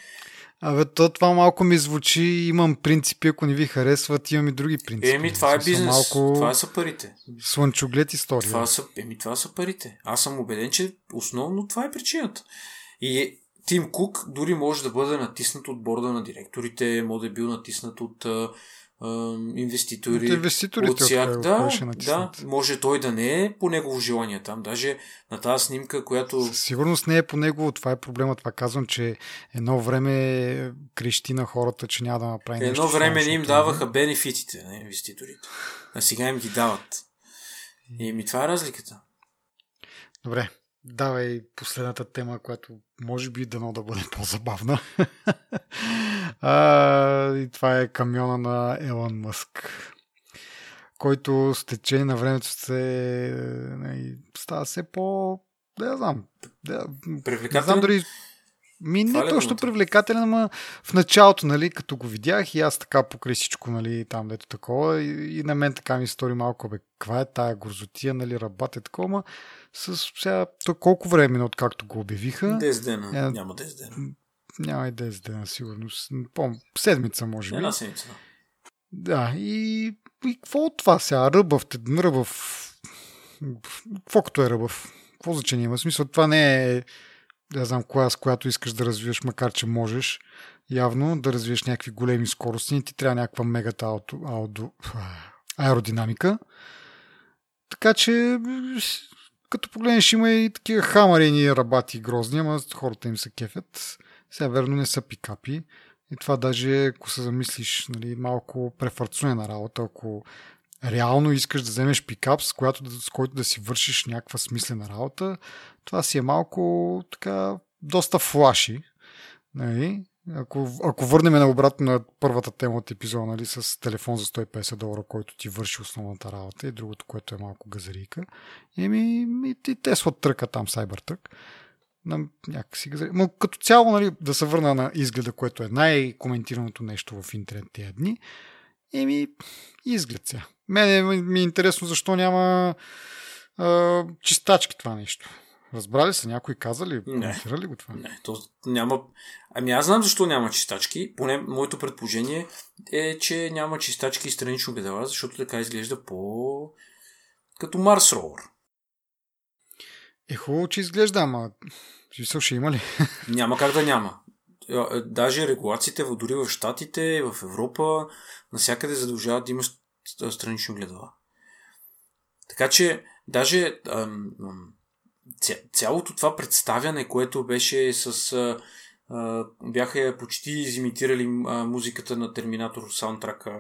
Абе, то това малко ми звучи, имам принципи, ако не ви харесват, имам и други принципи. Еми, това е бизнес, малко... това са парите. Слънчоглед история. Това са, еми, това са парите. Аз съм убеден, че основно това е причината. И Тим Кук дори може да бъде натиснат от борда на директорите, може да е бил натиснат от инвеститори. От инвеститорите. От всяк... да, да, може той да не е по негово желание там. Даже на тази снимка, която... Със сигурност не е по негово. Това е проблема. Това казвам, че едно време крещи на хората, че няма да направи едно нещо. Едно време не им даваха бенефитите на инвеститорите. А сега им ги дават. И ми това е разликата. Добре. Давай последната тема, която може би дано да бъде по-забавна. а, и това е камиона на Елон Мъск, който с течение на времето се не, нали, става все по... Да, я знам. Да, не знам дори... Ми Това не е точно привлекателен, ама в началото, нали, като го видях и аз така покрай всичко, нали, там дето такова, и, и на мен така ми стори малко, бе, каква е тая грозотия, нали, рабат е такова, ама с сега, то колко време откакто го обявиха? 10 дена. Е, Няма 10 дена. Няма и 10 дена, сигурно. Пом, седмица, може би. Една седмица. Да, и, и какво от това сега? Ръбъв, ръбъв, какво като е ръбъв? Какво значение има? Смисъл, това не е, да знам, коя с която искаш да развиеш, макар че можеш явно да развиеш някакви големи скорости, ти трябва някаква мегата ауто, ауто, аеродинамика. Така че, като погледнеш, има и такива хамарени рабати грозни, ама хората им се кефят. Сега верно не са пикапи. И това даже, ако се замислиш, нали, малко префарцуена работа, ако реално искаш да вземеш пикап, с, която, с който да си вършиш някаква смислена работа, това си е малко така, доста флаши. Нали? Ако, ако върнем на обратно на първата тема от епизода, нали, с телефон за 150 долара, който ти върши основната работа и другото, което е малко газарийка, еми, и, и Тесла тръка там, Cybertruck на някакси газари. Но като цяло, нали, да се върна на изгледа, което е най-коментираното нещо в интернет тези дни, еми, изглед сега. Мене ми е интересно защо няма а, чистачки това нещо. Разбрали се? Някой каза ли? Коментира ли го това? Не, то няма... Ами аз знам защо няма чистачки. Поне моето предположение е, че няма чистачки и странично гледала, защото така изглежда по... като Марс Ровър. Е хубаво, че изглежда, ама смисъл ще има ли? Няма как да няма. Е, е, Даже регулациите дори в Штатите, в Европа, навсякъде задължават да има ст- странично гледала. Така че, даже ам, ам, цялото това представяне, което беше с... А, бяха почти изимитирали а, музиката на Терминатор саундтрака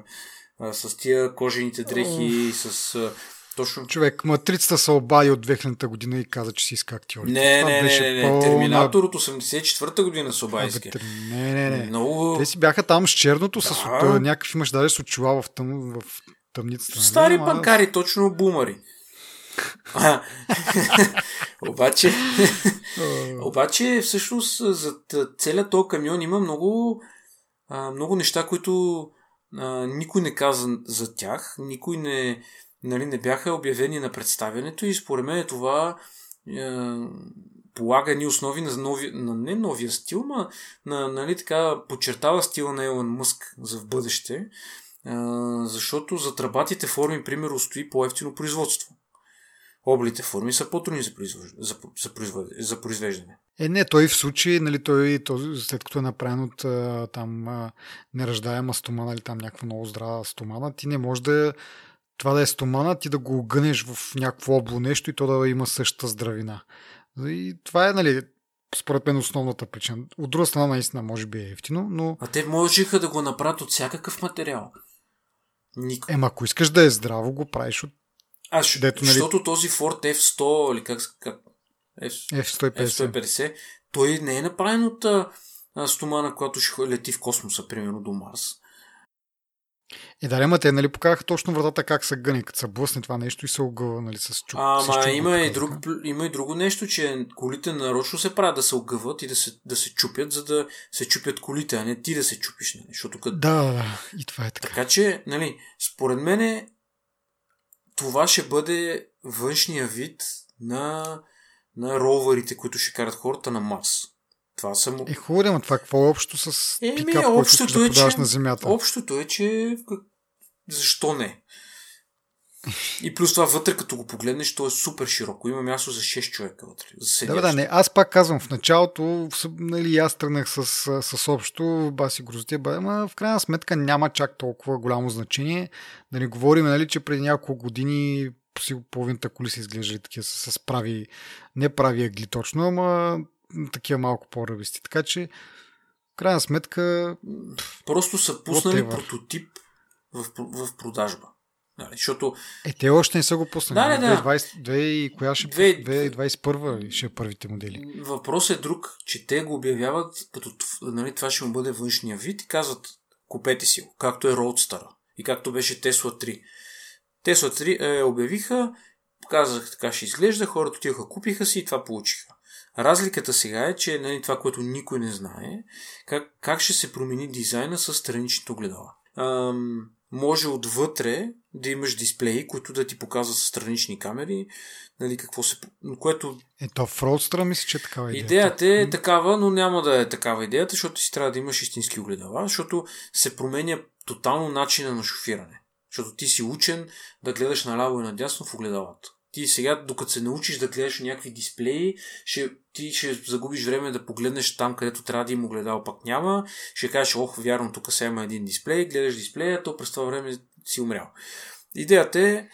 а, с тия кожените дрехи, с... А, точно Човек, матрицата се обади от 2000-та година и каза, че си иска актьори. Не, не, не, не, не. пълна- Терминатор от 84-та година с Обайски. тър- Не, не, не. Много... Те си бяха там с черното, с Да. от, някакъв имаш даже с очила в, тъм, в тъмницата. нали? Стари Ама- панкари, точно бумари. Обаче, обаче, всъщност, за целият този камион има много, много неща, които никой не каза за тях, никой не, нали, не бяха обявени на представянето и според мен това е, полага ни основи на, нови, на не новия стил, ма на, нали, така, подчертава стила на Елон Мъск за в бъдеще, а, защото за трабатите форми, примерно, стои по-ефтино производство. Облите форми са по-трудни за, произвож... за, за, производ... за произвеждане. Е, не, той в случай, нали, той, този, след като е направен от а, там а, неръждаема стомана или там някаква много здрава стомана, ти не можеш да това да е стомана, ти да го огънеш в някакво обло нещо и то да има същата здравина. И това е, нали, според мен основната причина. От друга страна, наистина, може би е ефтино, но А те можеха да го направят от всякакъв материал. Ник... ема, ако искаш да е здраво, го правиш от А, ш... дето, нали- защото този Ford F100 или как, как... F... F-150. F150, той не е направен от а, стомана, която ще лети в космоса, примерно до Марс. Е, да, ама те, нали, показаха точно вратата как се гъне, като се блъсне това нещо и се огъва, нали, с чук. Ама има, и друг, има и друго нещо, че колите нарочно се правят да се огъват и да се, да се чупят, за да се чупят колите, а не ти да се чупиш. Нали? Защото като... Да, да, да, и това е така. Така че, нали, според мен това ще бъде външния вид на, на ровърите, които ще карат хората на Марс. Това са му... Е, хубаво, да, ама това какво е общо с Еми, пикап, който общото да е, подаваш че- на земята? Общото е, че защо не? И плюс това вътре, като го погледнеш, то е супер широко. Има място за 6 човека вътре. За Да, седящи. да, не. Аз пак казвам, в началото, нали, аз тръгнах с, с, общо, баси грозотия, бе, ама в крайна сметка няма чак толкова голямо значение. Да не говорим, нали, че преди няколко години половината коли са изглеждали такива с, с прави, не прави ъгли точно, ама такива малко по-ръбисти. Така че, в крайна сметка, Просто са пуснали Whatever. прототип в, в продажба. Нали, защото е, те още не са го пуснали. Да, да, да. 2020, две и коя ще Две- 2021 ли ще е първите модели? въпросът е друг, че те го обявяват като нали, това ще му бъде външния вид и казват купете си го, както е Roadster и както беше Tesla 3. Tesla 3 е, обявиха, казах така ще изглежда, хората отиваха, купиха си и това получиха. Разликата сега е, че нали, това, което никой не знае, как, как ще се промени дизайна с страничните огледала. Ам, може отвътре да имаш дисплеи, които да ти показват с странични камери, нали, какво се... Което... Ето в Roadster мисля, че е такава идея. Идеята е такава, но няма да е такава идеята, защото си трябва да имаш истински огледала, защото се променя тотално начина на шофиране. Защото ти си учен да гледаш наляво и надясно в огледалата. Ти сега, докато се научиш да гледаш някакви дисплеи, ще, ти ще загубиш време да погледнеш там, където трябва да има огледал, пак няма. Ще кажеш, ох, вярно, тук сега има един дисплей, гледаш дисплея, то през това време си умрял. Идеята е,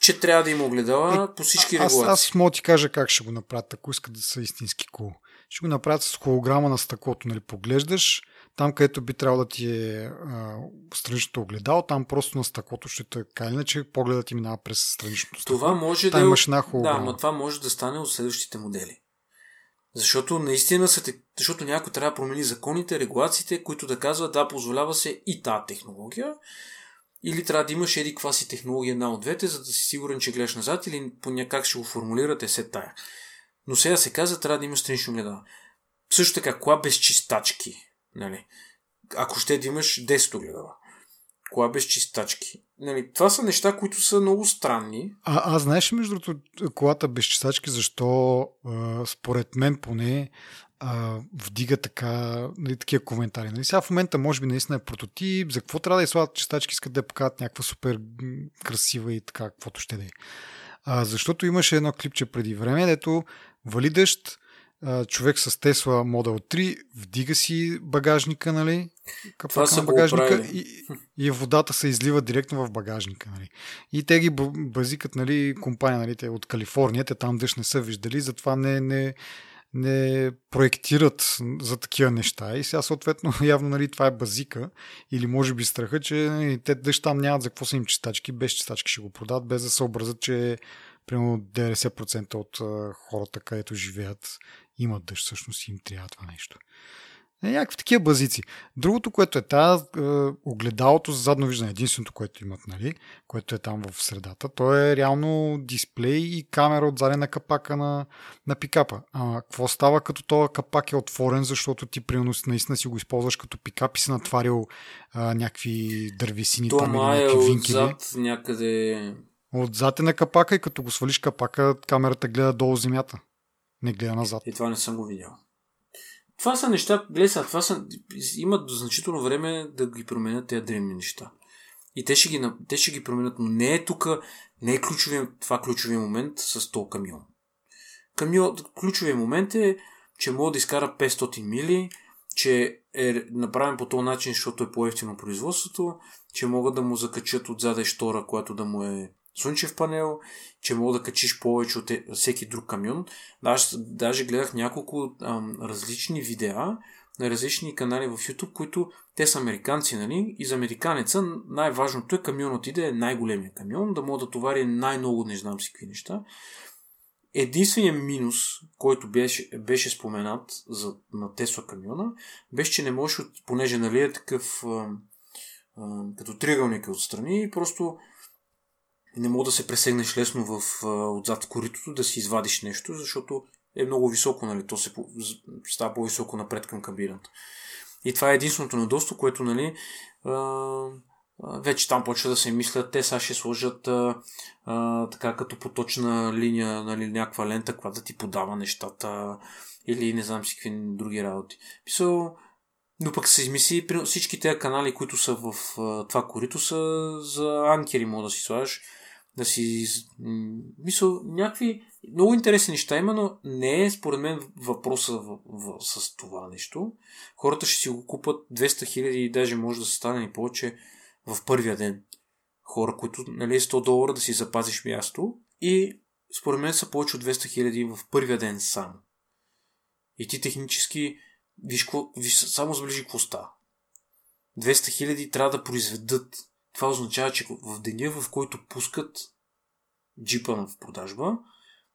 че трябва да има огледала е, по всички регулации. Аз, аз мога ти кажа как ще го направят, ако искат да са истински кул. Cool. Ще го направят с холограма на стъклото, нали, поглеждаш, там, където би трябвало да ти е а, страничното огледало, там просто на стъклото ще така иначе погледът ти минава през страничното стъкло. Това може там да... имаш една Да, но това може да стане от следващите модели. Защото наистина са, защото някой трябва да промени законите, регулациите, които да казват да, позволява се и тази технология, или трябва да имаш еди каква си технология една от двете, за да си сигурен, че гледаш назад, или по някак ще го формулирате се тая. Но сега се казва, трябва да имаш странично огледало. Също така, кола без чистачки Нали? Ако ще да имаш 10 огледала. Кола без чистачки. Нали, това са неща, които са много странни. А, а знаеш между другото колата без чистачки, защо а, според мен поне а, вдига така, нали, такива коментари. Нали? Сега в момента може би наистина е прототип, за какво трябва да изслагат чистачки, искат да я покажат някаква супер красива и така, каквото ще да е. А, защото имаше едно клипче преди време, дето вали дъжд, човек с Тесла Model 3 вдига си багажника, нали? Капака на багажника и, и водата се излива директно в багажника, нали? И те ги базикат, нали, компания, нали, те от Калифорния, те там дъжд не са виждали, затова не, не, не проектират за такива неща. И сега съответно явно нали, това е базика или може би страха, че нали, те дъжд там нямат за какво са им чистачки, без чистачки ще го продадат, без да се образят, че примерно 90% от хората, където живеят, имат дъжд, всъщност им трябва това нещо. Е, някакви такива базици. Другото, което е тази е, огледалото за задно виждане, единственото, което имат, нали, което е там в средата, то е реално дисплей и камера от задена капака на, на пикапа. А какво става като този капак е отворен, защото ти примерно наистина си го използваш като пикап и си натварил а, някакви дървесини там или някакви е винкили. отзад някъде... Отзад е на капака и като го свалиш капака, камерата гледа долу земята. Не гледа назад. И това не съм го видял. Това са неща, гледай това са, имат значително време да ги променят тези древни неща. И те ще ги, те ще ги променят, но не е тук, не е ключовия, това ключовия момент с то камион. Камион, ключовия момент е, че мога да изкара 500 мили, че е направен по този начин, защото е по-ефтино производството, че могат да му закачат отзаде штора, която да му е слънчев панел, че мога да качиш повече от е, всеки друг камион. Даже, даже гледах няколко ам, различни видеа на различни канали в YouTube, които те са американци, нали? И за американеца най-важното е камионът иде е най-големия камион, да мога да товари най-много не знам си какви неща. Единственият минус, който беше, беше споменат за, на Тесла камиона, беше, че не можеш, понеже нали е такъв а, а, като триъгълник отстрани и просто не мога да се пресегнеш лесно в, отзад в коритото, да си извадиш нещо, защото е много високо, нали? То се става по-високо напред към кабината. И това е единственото недостоинство, което, нали, а, вече там почва да се мислят, те сега ще сложат а, а, така като поточна линия, нали, някаква лента, която да ти подава нещата или не знам си какви други работи. Писал, но пък се измисли, всички тези канали, които са в а, това корито са за анкери, мога да си слагаш да си... Мисъл, някакви много интересни неща има, но не е според мен въпроса в, в, с това нещо. Хората ще си го купат 200 хиляди и даже може да се стане и повече в първия ден. Хора, които нали, 100 долара да си запазиш място и според мен са повече от 200 хиляди в първия ден само. И ти технически виж, виж само сближи какво става. 200 хиляди трябва да произведат това означава, че в деня, в който пускат джипа в продажба,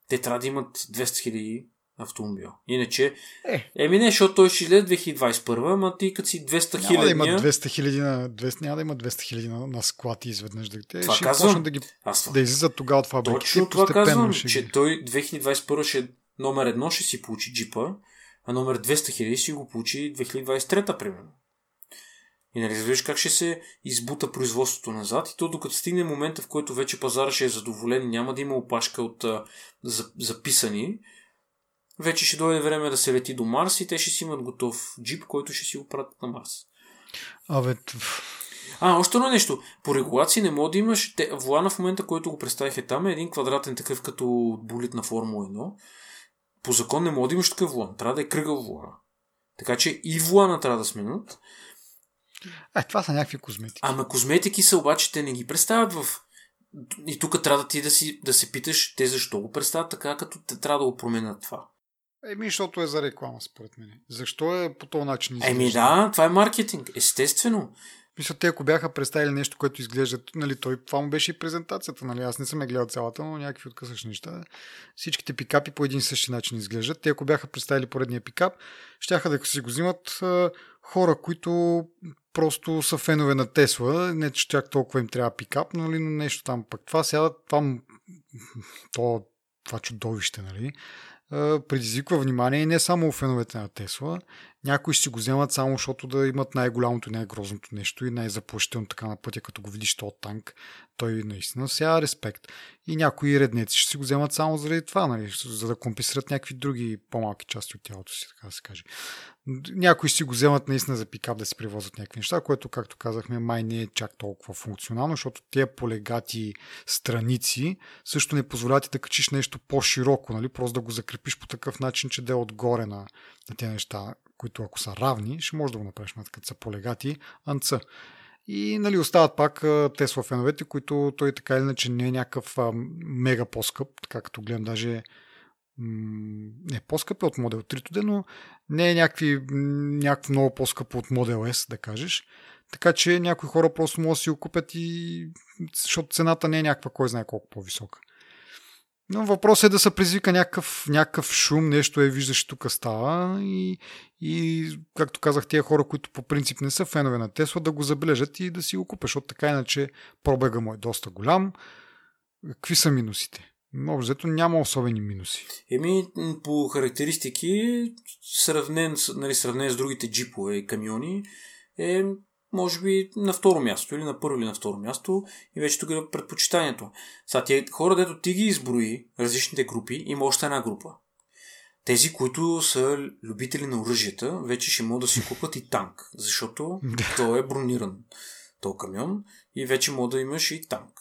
те трябва да имат 200 000 автомобила. Иначе, е. еми не, защото той ще излезе 2021, ама ти като си 200 хиляди. Няма да има 200 хиляди на, 200, няма да има 200 хиляди на, на склад изведнъж. Да, те това ще казвам. да, ги, Аз, да излизат тогава от фабриките. Точно това казвам, ще... че той 2021 ще номер едно ще си получи джипа, а номер 200 хиляди ще го получи 2023 примерно. И нали разбираш как ще се избута производството назад и то докато стигне момента, в който вече пазара ще е задоволен, няма да има опашка от а, за, записани, вече ще дойде време да се лети до Марс и те ще си имат готов джип, който ще си го пратят на Марс. Абе, а, още едно нещо. По регулации не може да имаш... Те, волана в момента, който го представих там е един квадратен такъв като болит на Формула 1. По закон не може да имаш такъв волан. Трябва да е кръгъл волана. Така че и волана трябва да сменят. Е, това са някакви козметики. Ама козметики са обаче, те не ги представят в... И тук трябва да ти да, си, да се питаш те защо го представят така, като те трябва да го променят това. Еми, защото е за реклама, според мен. Защо е по този начин? Изглежда? Еми да, това е маркетинг. Естествено. Мисля, те ако бяха представили нещо, което изглежда, нали, той, това му беше и презентацията, нали, аз не съм я гледал цялата, но някакви откъсващи неща. Всичките пикапи по един и същи начин изглеждат. Те ако бяха представили поредния пикап, щяха да си го взимат хора, които просто са фенове на Тесла, не че чак толкова им трябва пикап, нали, но нещо там пък. Това сяда, това, то, това чудовище, нали, предизвиква внимание не само у феновете на Тесла. Някои си го вземат само защото да имат най-голямото и най-грозното нещо и най-заплашително така на пътя, като го видиш този танк. Той наистина сега респект. И някои реднеци ще си го вземат само заради това, нали, за да компенсират някакви други по-малки части от тялото си, така да се каже. Някои си го вземат наистина за пикап да се привозят някакви неща, което, както казахме, май не е чак толкова функционално, защото тези полегати страници също не позволяват да качиш нещо по-широко, нали? просто да го закрепиш по такъв начин, че да е отгоре на, на тези неща, които ако са равни, ще можеш да го направиш, като са полегати анца. И нали, остават пак Тесла феновете, които той така или иначе не е някакъв а, мега по-скъп, така като гледам даже не по-скъп е от Model 3, но не е някакви, някакво много по-скъпо от Model S, да кажеш. Така че някои хора просто могат да си го купят и защото цената не е някаква кой знае колко по-висока. Но въпросът е да се предизвика някакъв, някакъв шум, нещо е виждаш тук става и, и, както казах, тия хора, които по принцип не са фенове на Тесла, да го забележат и да си го купят, защото така иначе пробега му е доста голям. Какви са минусите? Общо няма особени минуси. Еми, по характеристики, сравнен, нали, сравнен с другите джипове и камиони, е може би на второ място или на първо или на второ място и вече тук е предпочитанието. Сега тия хора, дето ти ги изброи, различните групи, има още една група. Тези, които са любители на оръжията, вече ще могат да си купат и танк, защото той е брониран, то камион и вече може да имаш и танк.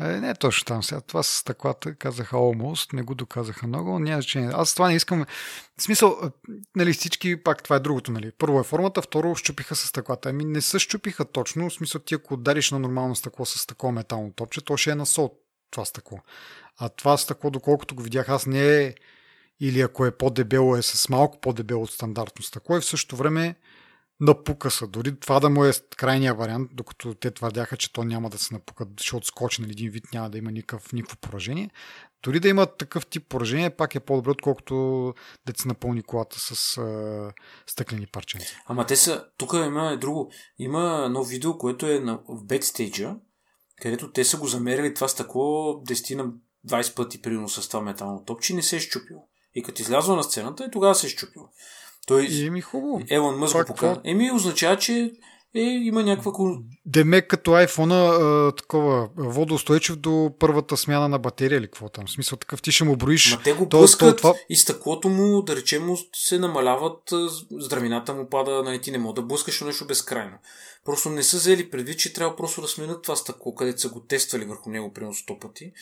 Е, не е точно там сега. Това с стъклата казаха almost, не го доказаха много, няма значение. Аз това не искам. В смисъл, нали, всички, пак това е другото, нали. Първо е формата, второ щупиха с стъклата. Ами не се щупиха точно, в смисъл ти ако удариш на нормално стъкло с такова метално топче, то ще е на сол това стъкло. А това стъкло, доколкото го видях, аз не е или ако е по-дебело, е с малко по-дебело от стандартно стъкло и в същото време напука се. Дори това да му е крайния вариант, докато те твърдяха, че то няма да се напука, ще отскочи на един вид, няма да има никакъв, никакво поражение. Дори да има такъв тип поражение, пак е по-добре, отколкото да се напълни колата с а, стъклени парченца. Ама те са, тук има друго, има едно видео, което е на, в бекстейджа, където те са го замерили това стъкло 10 на 20 пъти примерно с това метално топче не се е щупило. И като излязло на сцената, и тогава се е щупило. Той, Еми хубаво. Елон Мъск го покана. Еми означава, че е, има някаква... Демек като iPhone-а такова водоустойчив до първата смяна на батерия или какво там. В смисъл такъв ти ще му броиш. Ма те го блъскат това... и стъклото му, да речем, му се намаляват, здравината му пада, нали, ти не мога да блъскаш нещо безкрайно. Просто не са взели предвид, че трябва просто да сменят това стъкло, където са го тествали върху него примерно 100 пъти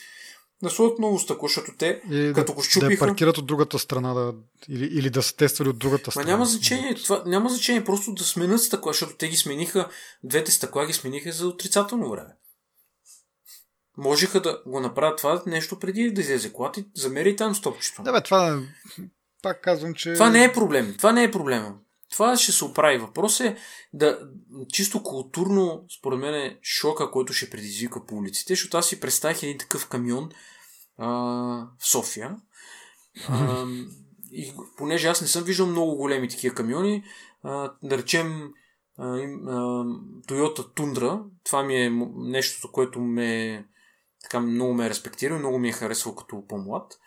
да сложат ново стъкло, защото те, и като да, го щупиха... Да паркират от другата страна, да, или, или да се тествали от другата страна. Ма няма значение, това, няма значение просто да сменят стъкла, защото те ги смениха, двете стъкла ги смениха за отрицателно време. Можеха да го направят това нещо преди да излезе колата и замери там стопчето. Да, бе, това пак казвам, че... Това не е проблем. Това не е проблема. Това ще се оправи. Въпрос е да чисто културно, според мен, е шока, който ще предизвика по улиците, защото аз си представих един такъв камион, в София. И понеже аз не съм виждал много големи такива камиони, да речем а, а, Toyota Tundra, това ми е нещото, което ме така много ме е респектира, много ми е харесвал като по-млад.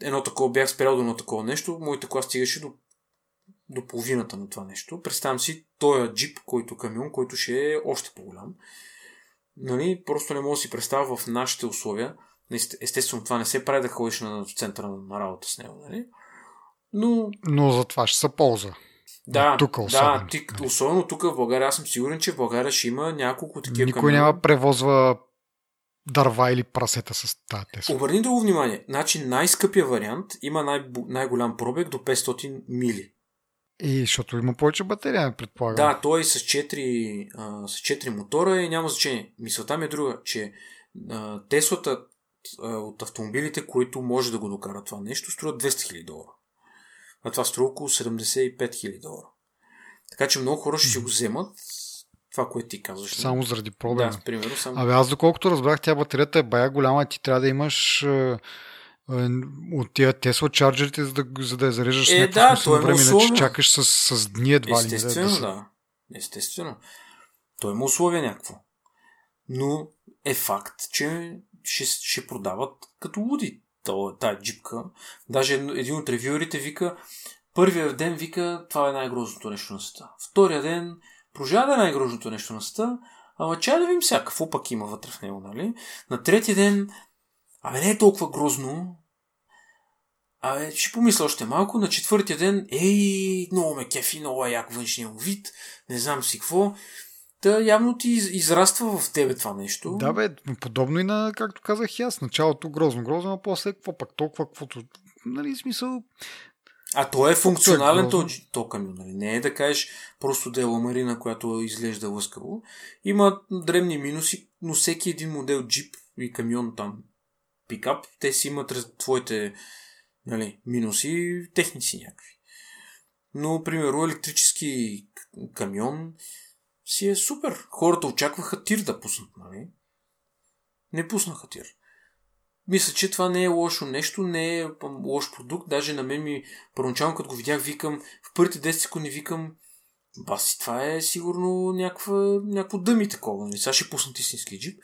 едно такова, бях спрял до едно такова нещо, моята кола стигаше до, до половината на това нещо. Представям си този джип, който камион, който ще е още по-голям. Нали, просто не мога да си представя в нашите условия. Естествено, това не се прави да ходиш на центъра на работа с него. Нали? Но... Но за това ще се ползва. Да, тук особено. да ти, особено тук в България. Аз съм сигурен, че в България ще има няколко такива Никой няма превозва дърва или прасета с тази Тесла. Обърни друго внимание. Значи най-скъпия вариант има най- най-голям пробег до 500 мили. И защото има повече батерия, предполагам. Да, той е с 4, а, с 4 мотора и няма значение. Мисълта ми е друга, че а, Теслата от автомобилите, които може да го докарат това нещо, струват 200 000 долара. А това струва около 75 000 долара. Така че много хора ще го вземат това, което ти казваш. Само заради проблема. Да, примерно. Само... Абе, аз доколкото разбрах, тя батерията е бая голяма, ти трябва да имаш е, е, от тия Тесла чарджерите, за да, за да я зареждаш е, да, това е време, иначе чакаш с, с дни едва ли. Естествено, да, да. Естествено. Той има условие някакво. Но е факт, че ще, ще продават като луди тази джипка. Даже един от ревюерите вика, първия ден вика, това е най-грозното нещо на света. Втория ден, продължава да е най-грозното нещо на света, ама чай да видим сега какво пък има вътре в него, нали? На третия ден, абе не е толкова грозно, Абе, ще помисля още малко. На четвъртия ден, ей, много ме кефи, много е як външния вид, не знам си какво. Та явно ти израства в тебе това нещо. Да, бе, подобно и на, както казах и аз, началото грозно, грозно, а после какво пак толкова, каквото, нали, смисъл... А то е функционален то, то камион, нали? Не е да кажеш просто да е ламарина, която изглежда лъскаво. Има древни минуси, но всеки един модел джип и камион там, пикап, те си имат твоите нали, минуси, техници някакви. Но, примерно, електрически камион си е супер. Хората очакваха тир да пуснат, нали? Не пуснаха тир. Мисля, че това не е лошо нещо, не е лош продукт. Даже на мен ми, първоначално като го видях, викам, в първите 10 секунди викам, баси, това е сигурно някаква, някакво дъми такова. Нали? Сега ще пуснат истински джип.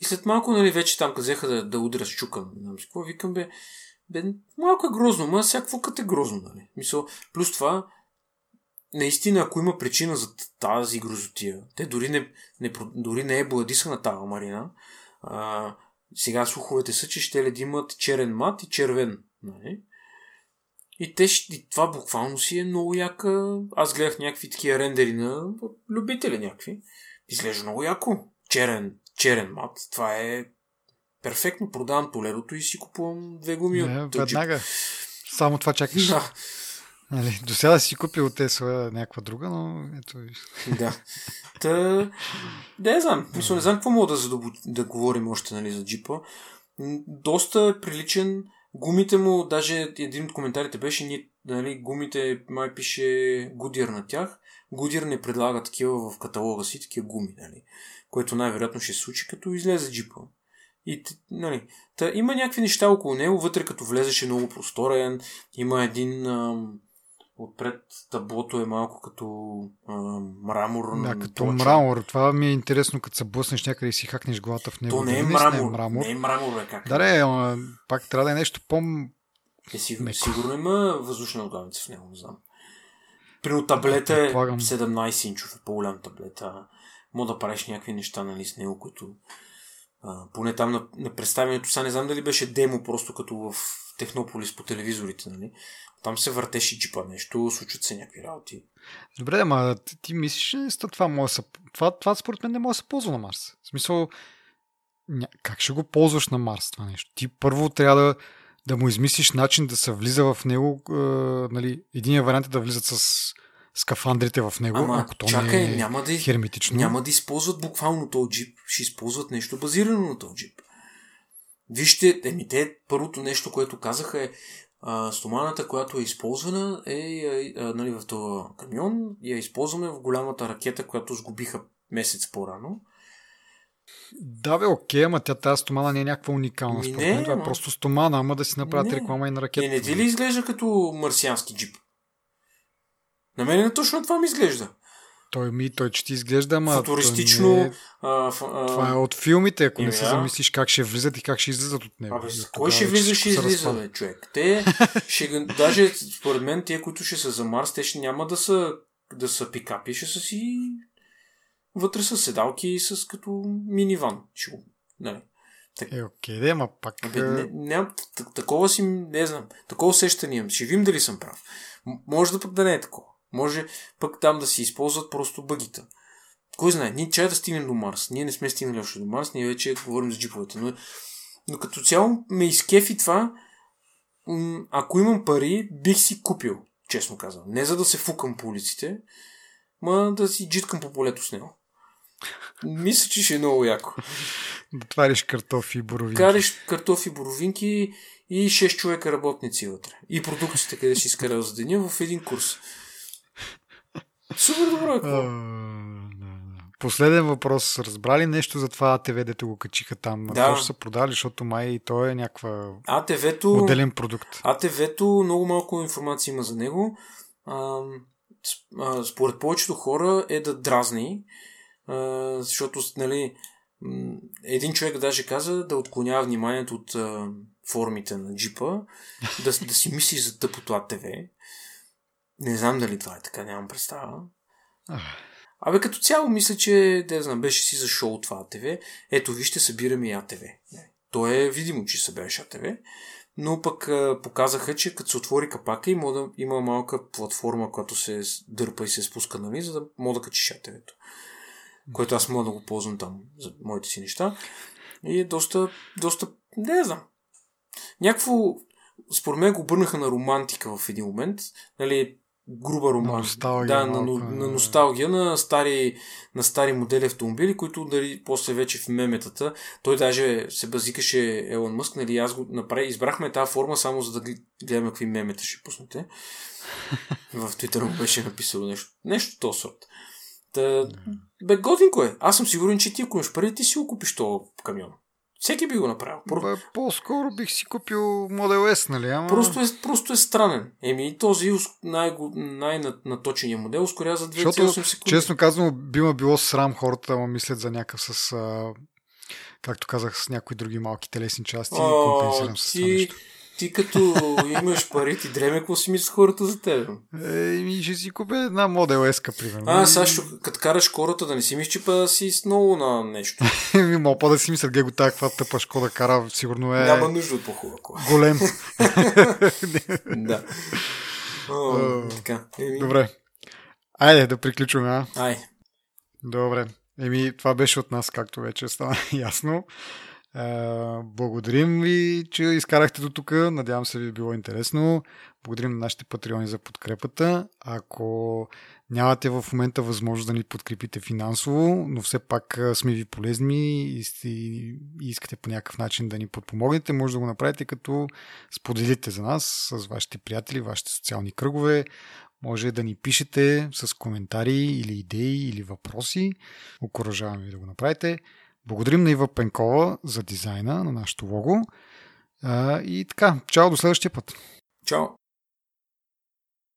И след малко, нали, вече там казеха да, да удря с чука. Не какво, викам, бе, бе, малко е грозно, ма всякакво като е грозно, нали? Мисъл, плюс това, наистина, ако има причина за тази грозотия, те дори не, не, дори не е на тази марина, а, сега слуховете са, че ще ли имат черен мат и червен. Нали? И, те, и това буквално си е много яка. Аз гледах някакви такива рендери на любители някакви. Изглежда много яко. Черен, черен мат. Това е перфектно. Продавам толерото и си купувам две гуми Не, от веднага. Само това чакаш. Да. Нали, до сега си купил Тесла някаква друга, но ето Да. Та, да, не знам. Мисля, не знам какво мога да, задобу... да говорим още нали, за джипа. Доста е приличен. Гумите му, даже един от коментарите беше, ние, нали, гумите, май пише Гудир на тях. Гудир не предлага такива в каталога си, такива гуми, нали, което най-вероятно ще се случи, като излезе джипа. И, нали, та, има някакви неща около него, вътре като влезеше много просторен, има един ам, отпред таблото е малко като а, мрамор. Да, като плоча. мрамор. Това ми е интересно, като се блъснеш някъде и си хакнеш главата в него. То не е, мрамор. Не е мрамор. Не е мрамор, бе, как? Да, не, ама, пак трябва да е нещо по е, сигурно, сигурно има въздушна отдавница в него, не знам. При таблета е 17 инчов, е по-голям таблета. Мога да правиш някакви неща нали, с него, които а, поне там на, на представянето, сега не знам дали беше демо, просто като в Технополис по телевизорите, нали? Там се въртеше джипа нещо, случват се някакви работи. Добре, ама ти, ти мислиш, че това, може да това, това според мен не може да се ползва на Марс. В смисъл, ня... как ще го ползваш на Марс това нещо? Ти първо трябва да, да му измислиш начин да се влиза в него. Е, нали, единия вариант е да влизат с скафандрите в него, Ама, ако то чакай, не е няма да, херметично. Няма да използват буквално този джип, ще използват нещо базирано на този джип. Вижте, еми те, първото нещо, което казаха е, а, стоманата, която е използвана е, е, е нали, в този камион я използваме в голямата ракета, която сгубиха месец по-рано. Да, бе, окей, ама тя тази стомана не е някаква уникална. Ми не, това е просто стомана, ама да си направят не. реклама и на ракета. Не, не ти ли изглежда като марсиански джип? На мен точно това ми изглежда. Той ми, той че ти изглежда, ама... Футуристично... Не... А, ф, а... Това е от филмите, ако Еми, не се замислиш как ще влизат и как ще излизат от него. Абе, от кой ще влиза, ще излиза, бе, човек? Те, ще, даже според мен, тия, които ще са за Марс, те ще няма да са, да са пикапи, ще са си вътре с седалки и с като миниван. Ще го, нали. Е, окей, да, ама пак... Абе, е, не, т- такова си, не знам, такова усещане имам. Ще видим дали съм прав. Може да пък да не е такова. Може пък там да си използват просто бъгита. Кой знае, ние чая да стигнем до Марс. Ние не сме стигнали още до Марс, ние вече говорим за джиповете. Но, но като цяло ме изкефи това, ако имам пари, бих си купил, честно казвам. Не за да се фукам по улиците, ма да си джиткам по полето с него. Мисля, че ще е много яко. Да твариш картофи и боровинки. Кариш картофи, боровинки и 6 човека работници вътре. И продукцията, къде си изкарал за деня в един курс. Супер добро е. Какво? Последен въпрос. Разбрали нещо за това АТВ, дето го качиха там? Да. То ще са продали, защото май и то е някаква АТВ-то, моделен продукт. АТВ-то много малко информация има за него. А, според повечето хора е да дразни, а, защото нали, един човек даже каза да отклонява вниманието от а, формите на джипа, да, да си мисли за тъпото АТВ. Не знам дали това е така, нямам представа. Ах. Абе, като цяло мисля, че, да знам, беше си за шоу това АТВ. Ето, вижте, събираме и АТВ. То е видимо, че събираш АТВ. Но пък а, показаха, че като се отвори капака има, да, има малка платформа, която се дърпа и се спуска, нали, за да мога да качиш АТВ-то. Което аз мога да го ползвам там за моите си неща. И е доста, доста, не знам. Някакво, според мен го обърнаха на романтика в един момент. Нали, груба романтика. носталгия Да, на, малко, на, на носталгия на стари, на стари модели автомобили, които дали, после вече в меметата, той даже се базикаше Елон Мъск, нали, аз го направи, избрахме тази форма само за да гледаме какви мемета ще пуснете. в Твитър му беше написало нещо, нещо то сорт. Та, бе, готинко е. Аз съм сигурен, че ти, ако имаш пари, ти си го купиш този камион. Всеки би го направил. Про... Бе, по-скоро бих си купил Model S, нали? Ама... Просто, е, просто е странен. Еми, този ус- най- най-наточения модел ускоря за 2,8 Защото, секунди. честно казано, би ме било срам хората, ама мислят за някакъв с, а, както казах, с някои други малки телесни части и О, компенсирам с това нещо. Ти като имаш пари, ти дреме, какво си мислят хората за теб? Еми, ще си купя една Model S, примерно. А, сега като караш хората, да не си мислиш, че па си с много на нещо. Еми, мога по да си мислят, гего, тая каква тъпа шкода кара, сигурно е Няма нужда от по-хубава голем. Да. О, така. Еми, Добре. Айде да приключваме, а? Ай, Добре. Еми, това беше от нас, както вече стана ясно. А, благодарим ви, че изкарахте до тук. Надявам се ви е било интересно. Благодарим на нашите патреони за подкрепата. Ако нямате в момента възможност да ни подкрепите финансово, но все пак а, сме ви полезни и, и искате по някакъв начин да ни подпомогнете, може да го направите като споделите за нас с вашите приятели, вашите социални кръгове. Може да ни пишете с коментари или идеи или въпроси. Окоръжаваме ви да го направите. Благодарим на Ива Пенкова за дизайна на нашото лого. И така, чао до следващия път. чао.